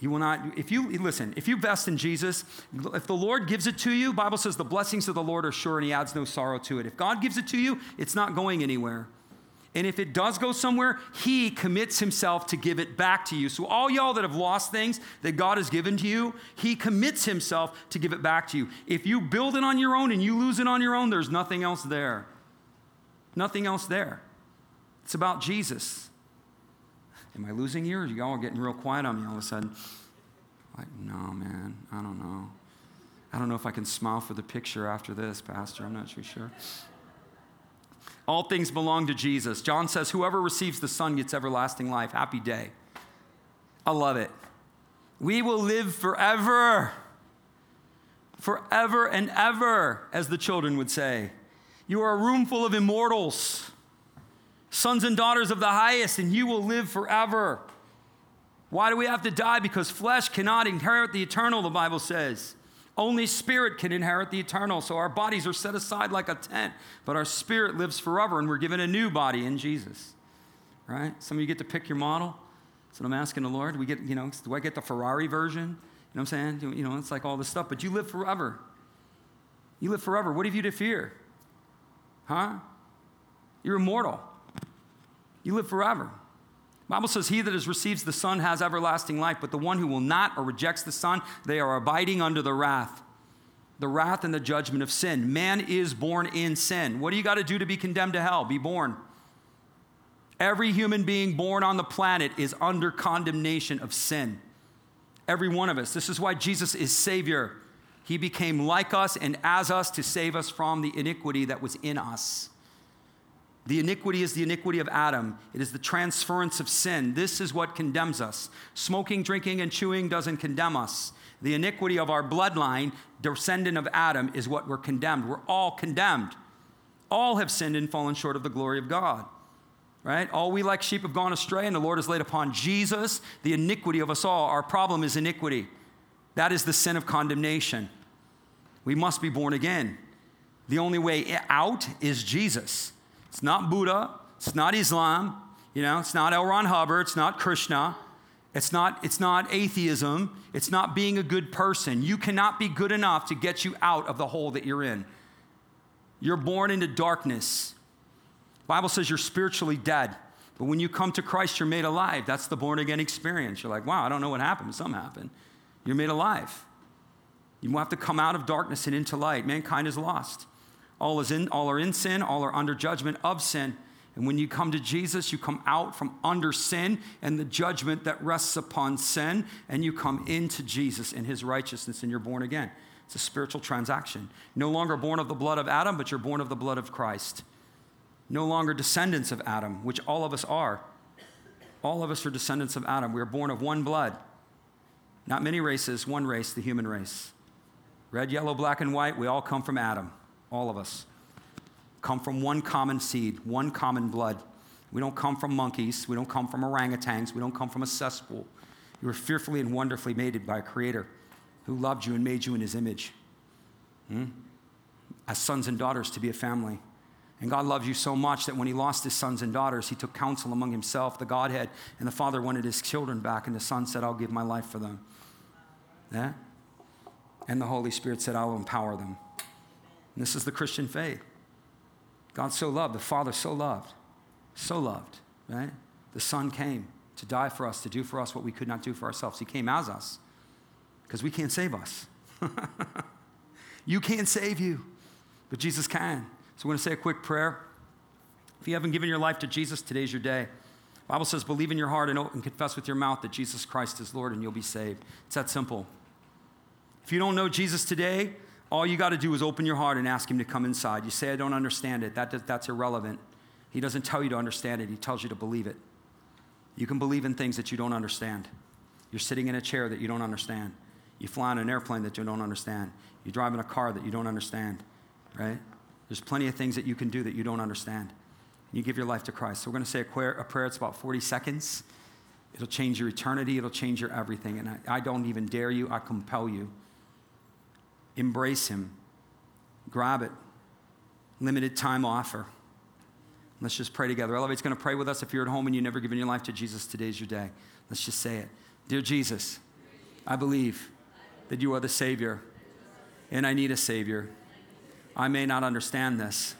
you will not. If you listen, if you invest in Jesus, if the Lord gives it to you, Bible says the blessings of the Lord are sure, and He adds no sorrow to it. If God gives it to you, it's not going anywhere. And if it does go somewhere, he commits himself to give it back to you. So, all y'all that have lost things that God has given to you, he commits himself to give it back to you. If you build it on your own and you lose it on your own, there's nothing else there. Nothing else there. It's about Jesus. Am I losing you or y'all are getting real quiet on me all of a sudden? Like, no, man, I don't know. I don't know if I can smile for the picture after this, Pastor. I'm not too sure. All things belong to Jesus. John says, Whoever receives the Son gets everlasting life. Happy day. I love it. We will live forever. Forever and ever, as the children would say. You are a room full of immortals, sons and daughters of the highest, and you will live forever. Why do we have to die? Because flesh cannot inherit the eternal, the Bible says. Only spirit can inherit the eternal. So our bodies are set aside like a tent, but our spirit lives forever, and we're given a new body in Jesus. Right? Some of you get to pick your model. What I'm asking the Lord. We get, you know, do I get the Ferrari version? You know what I'm saying? You know, it's like all this stuff, but you live forever. You live forever. What have you to fear? Huh? You're immortal. You live forever. Bible says, He that receives the Son has everlasting life, but the one who will not or rejects the Son, they are abiding under the wrath. The wrath and the judgment of sin. Man is born in sin. What do you got to do to be condemned to hell? Be born. Every human being born on the planet is under condemnation of sin. Every one of us. This is why Jesus is Savior. He became like us and as us to save us from the iniquity that was in us. The iniquity is the iniquity of Adam. It is the transference of sin. This is what condemns us. Smoking, drinking, and chewing doesn't condemn us. The iniquity of our bloodline, descendant of Adam, is what we're condemned. We're all condemned. All have sinned and fallen short of the glory of God. Right? All we like sheep have gone astray, and the Lord has laid upon Jesus the iniquity of us all. Our problem is iniquity. That is the sin of condemnation. We must be born again. The only way out is Jesus. It's not Buddha. It's not Islam. You know, it's not L. Ron Hubbard. It's not Krishna. It's not, it's not atheism. It's not being a good person. You cannot be good enough to get you out of the hole that you're in. You're born into darkness. The Bible says you're spiritually dead. But when you come to Christ, you're made alive. That's the born again experience. You're like, wow, I don't know what happened, but something happened. You're made alive. You have to come out of darkness and into light. Mankind is lost. All, is in, all are in sin, all are under judgment of sin. And when you come to Jesus, you come out from under sin and the judgment that rests upon sin, and you come into Jesus and his righteousness, and you're born again. It's a spiritual transaction. No longer born of the blood of Adam, but you're born of the blood of Christ. No longer descendants of Adam, which all of us are. All of us are descendants of Adam. We are born of one blood. Not many races, one race, the human race. Red, yellow, black, and white, we all come from Adam. All of us. Come from one common seed, one common blood. We don't come from monkeys. We don't come from orangutans. We don't come from a cesspool. You were fearfully and wonderfully made by a creator who loved you and made you in his image. Hmm? As sons and daughters to be a family. And God loves you so much that when he lost his sons and daughters, he took counsel among himself, the Godhead, and the Father wanted his children back, and the Son said, I'll give my life for them. Yeah? And the Holy Spirit said, I'll empower them. And this is the Christian faith. God so loved, the Father so loved, so loved, right? The Son came to die for us, to do for us what we could not do for ourselves. He came as us because we can't save us. *laughs* you can't save you, but Jesus can. So we're going to say a quick prayer. If you haven't given your life to Jesus, today's your day. The Bible says, believe in your heart and, and confess with your mouth that Jesus Christ is Lord and you'll be saved. It's that simple. If you don't know Jesus today, all you got to do is open your heart and ask Him to come inside. You say, I don't understand it. That, that's irrelevant. He doesn't tell you to understand it, He tells you to believe it. You can believe in things that you don't understand. You're sitting in a chair that you don't understand. You fly on an airplane that you don't understand. You drive in a car that you don't understand, right? There's plenty of things that you can do that you don't understand. You give your life to Christ. So we're going to say a prayer, a prayer. It's about 40 seconds. It'll change your eternity. It'll change your everything. And I, I don't even dare you. I compel you. Embrace Him. Grab it. Limited time offer. Let's just pray together. Elevate's going to pray with us. If you're at home and you've never given your life to Jesus, today's your day. Let's just say it. Dear Jesus, I believe that you are the Savior, and I need a Savior. I may not understand this,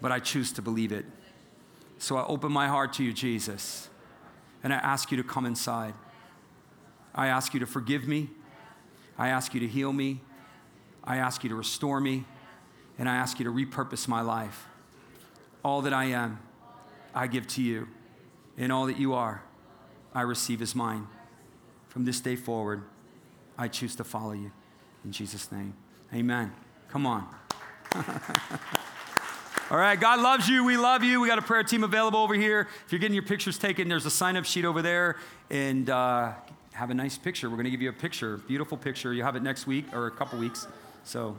but I choose to believe it. So I open my heart to you, Jesus, and I ask you to come inside. I ask you to forgive me. I ask you to heal me. I ask you to restore me. And I ask you to repurpose my life. All that I am, I give to you. And all that you are, I receive as mine. From this day forward, I choose to follow you. In Jesus' name, amen. Come on. *laughs* All right, God loves you. We love you. We got a prayer team available over here. If you're getting your pictures taken, there's a sign up sheet over there. And uh, have a nice picture. We're going to give you a picture, beautiful picture. You'll have it next week or a couple weeks. So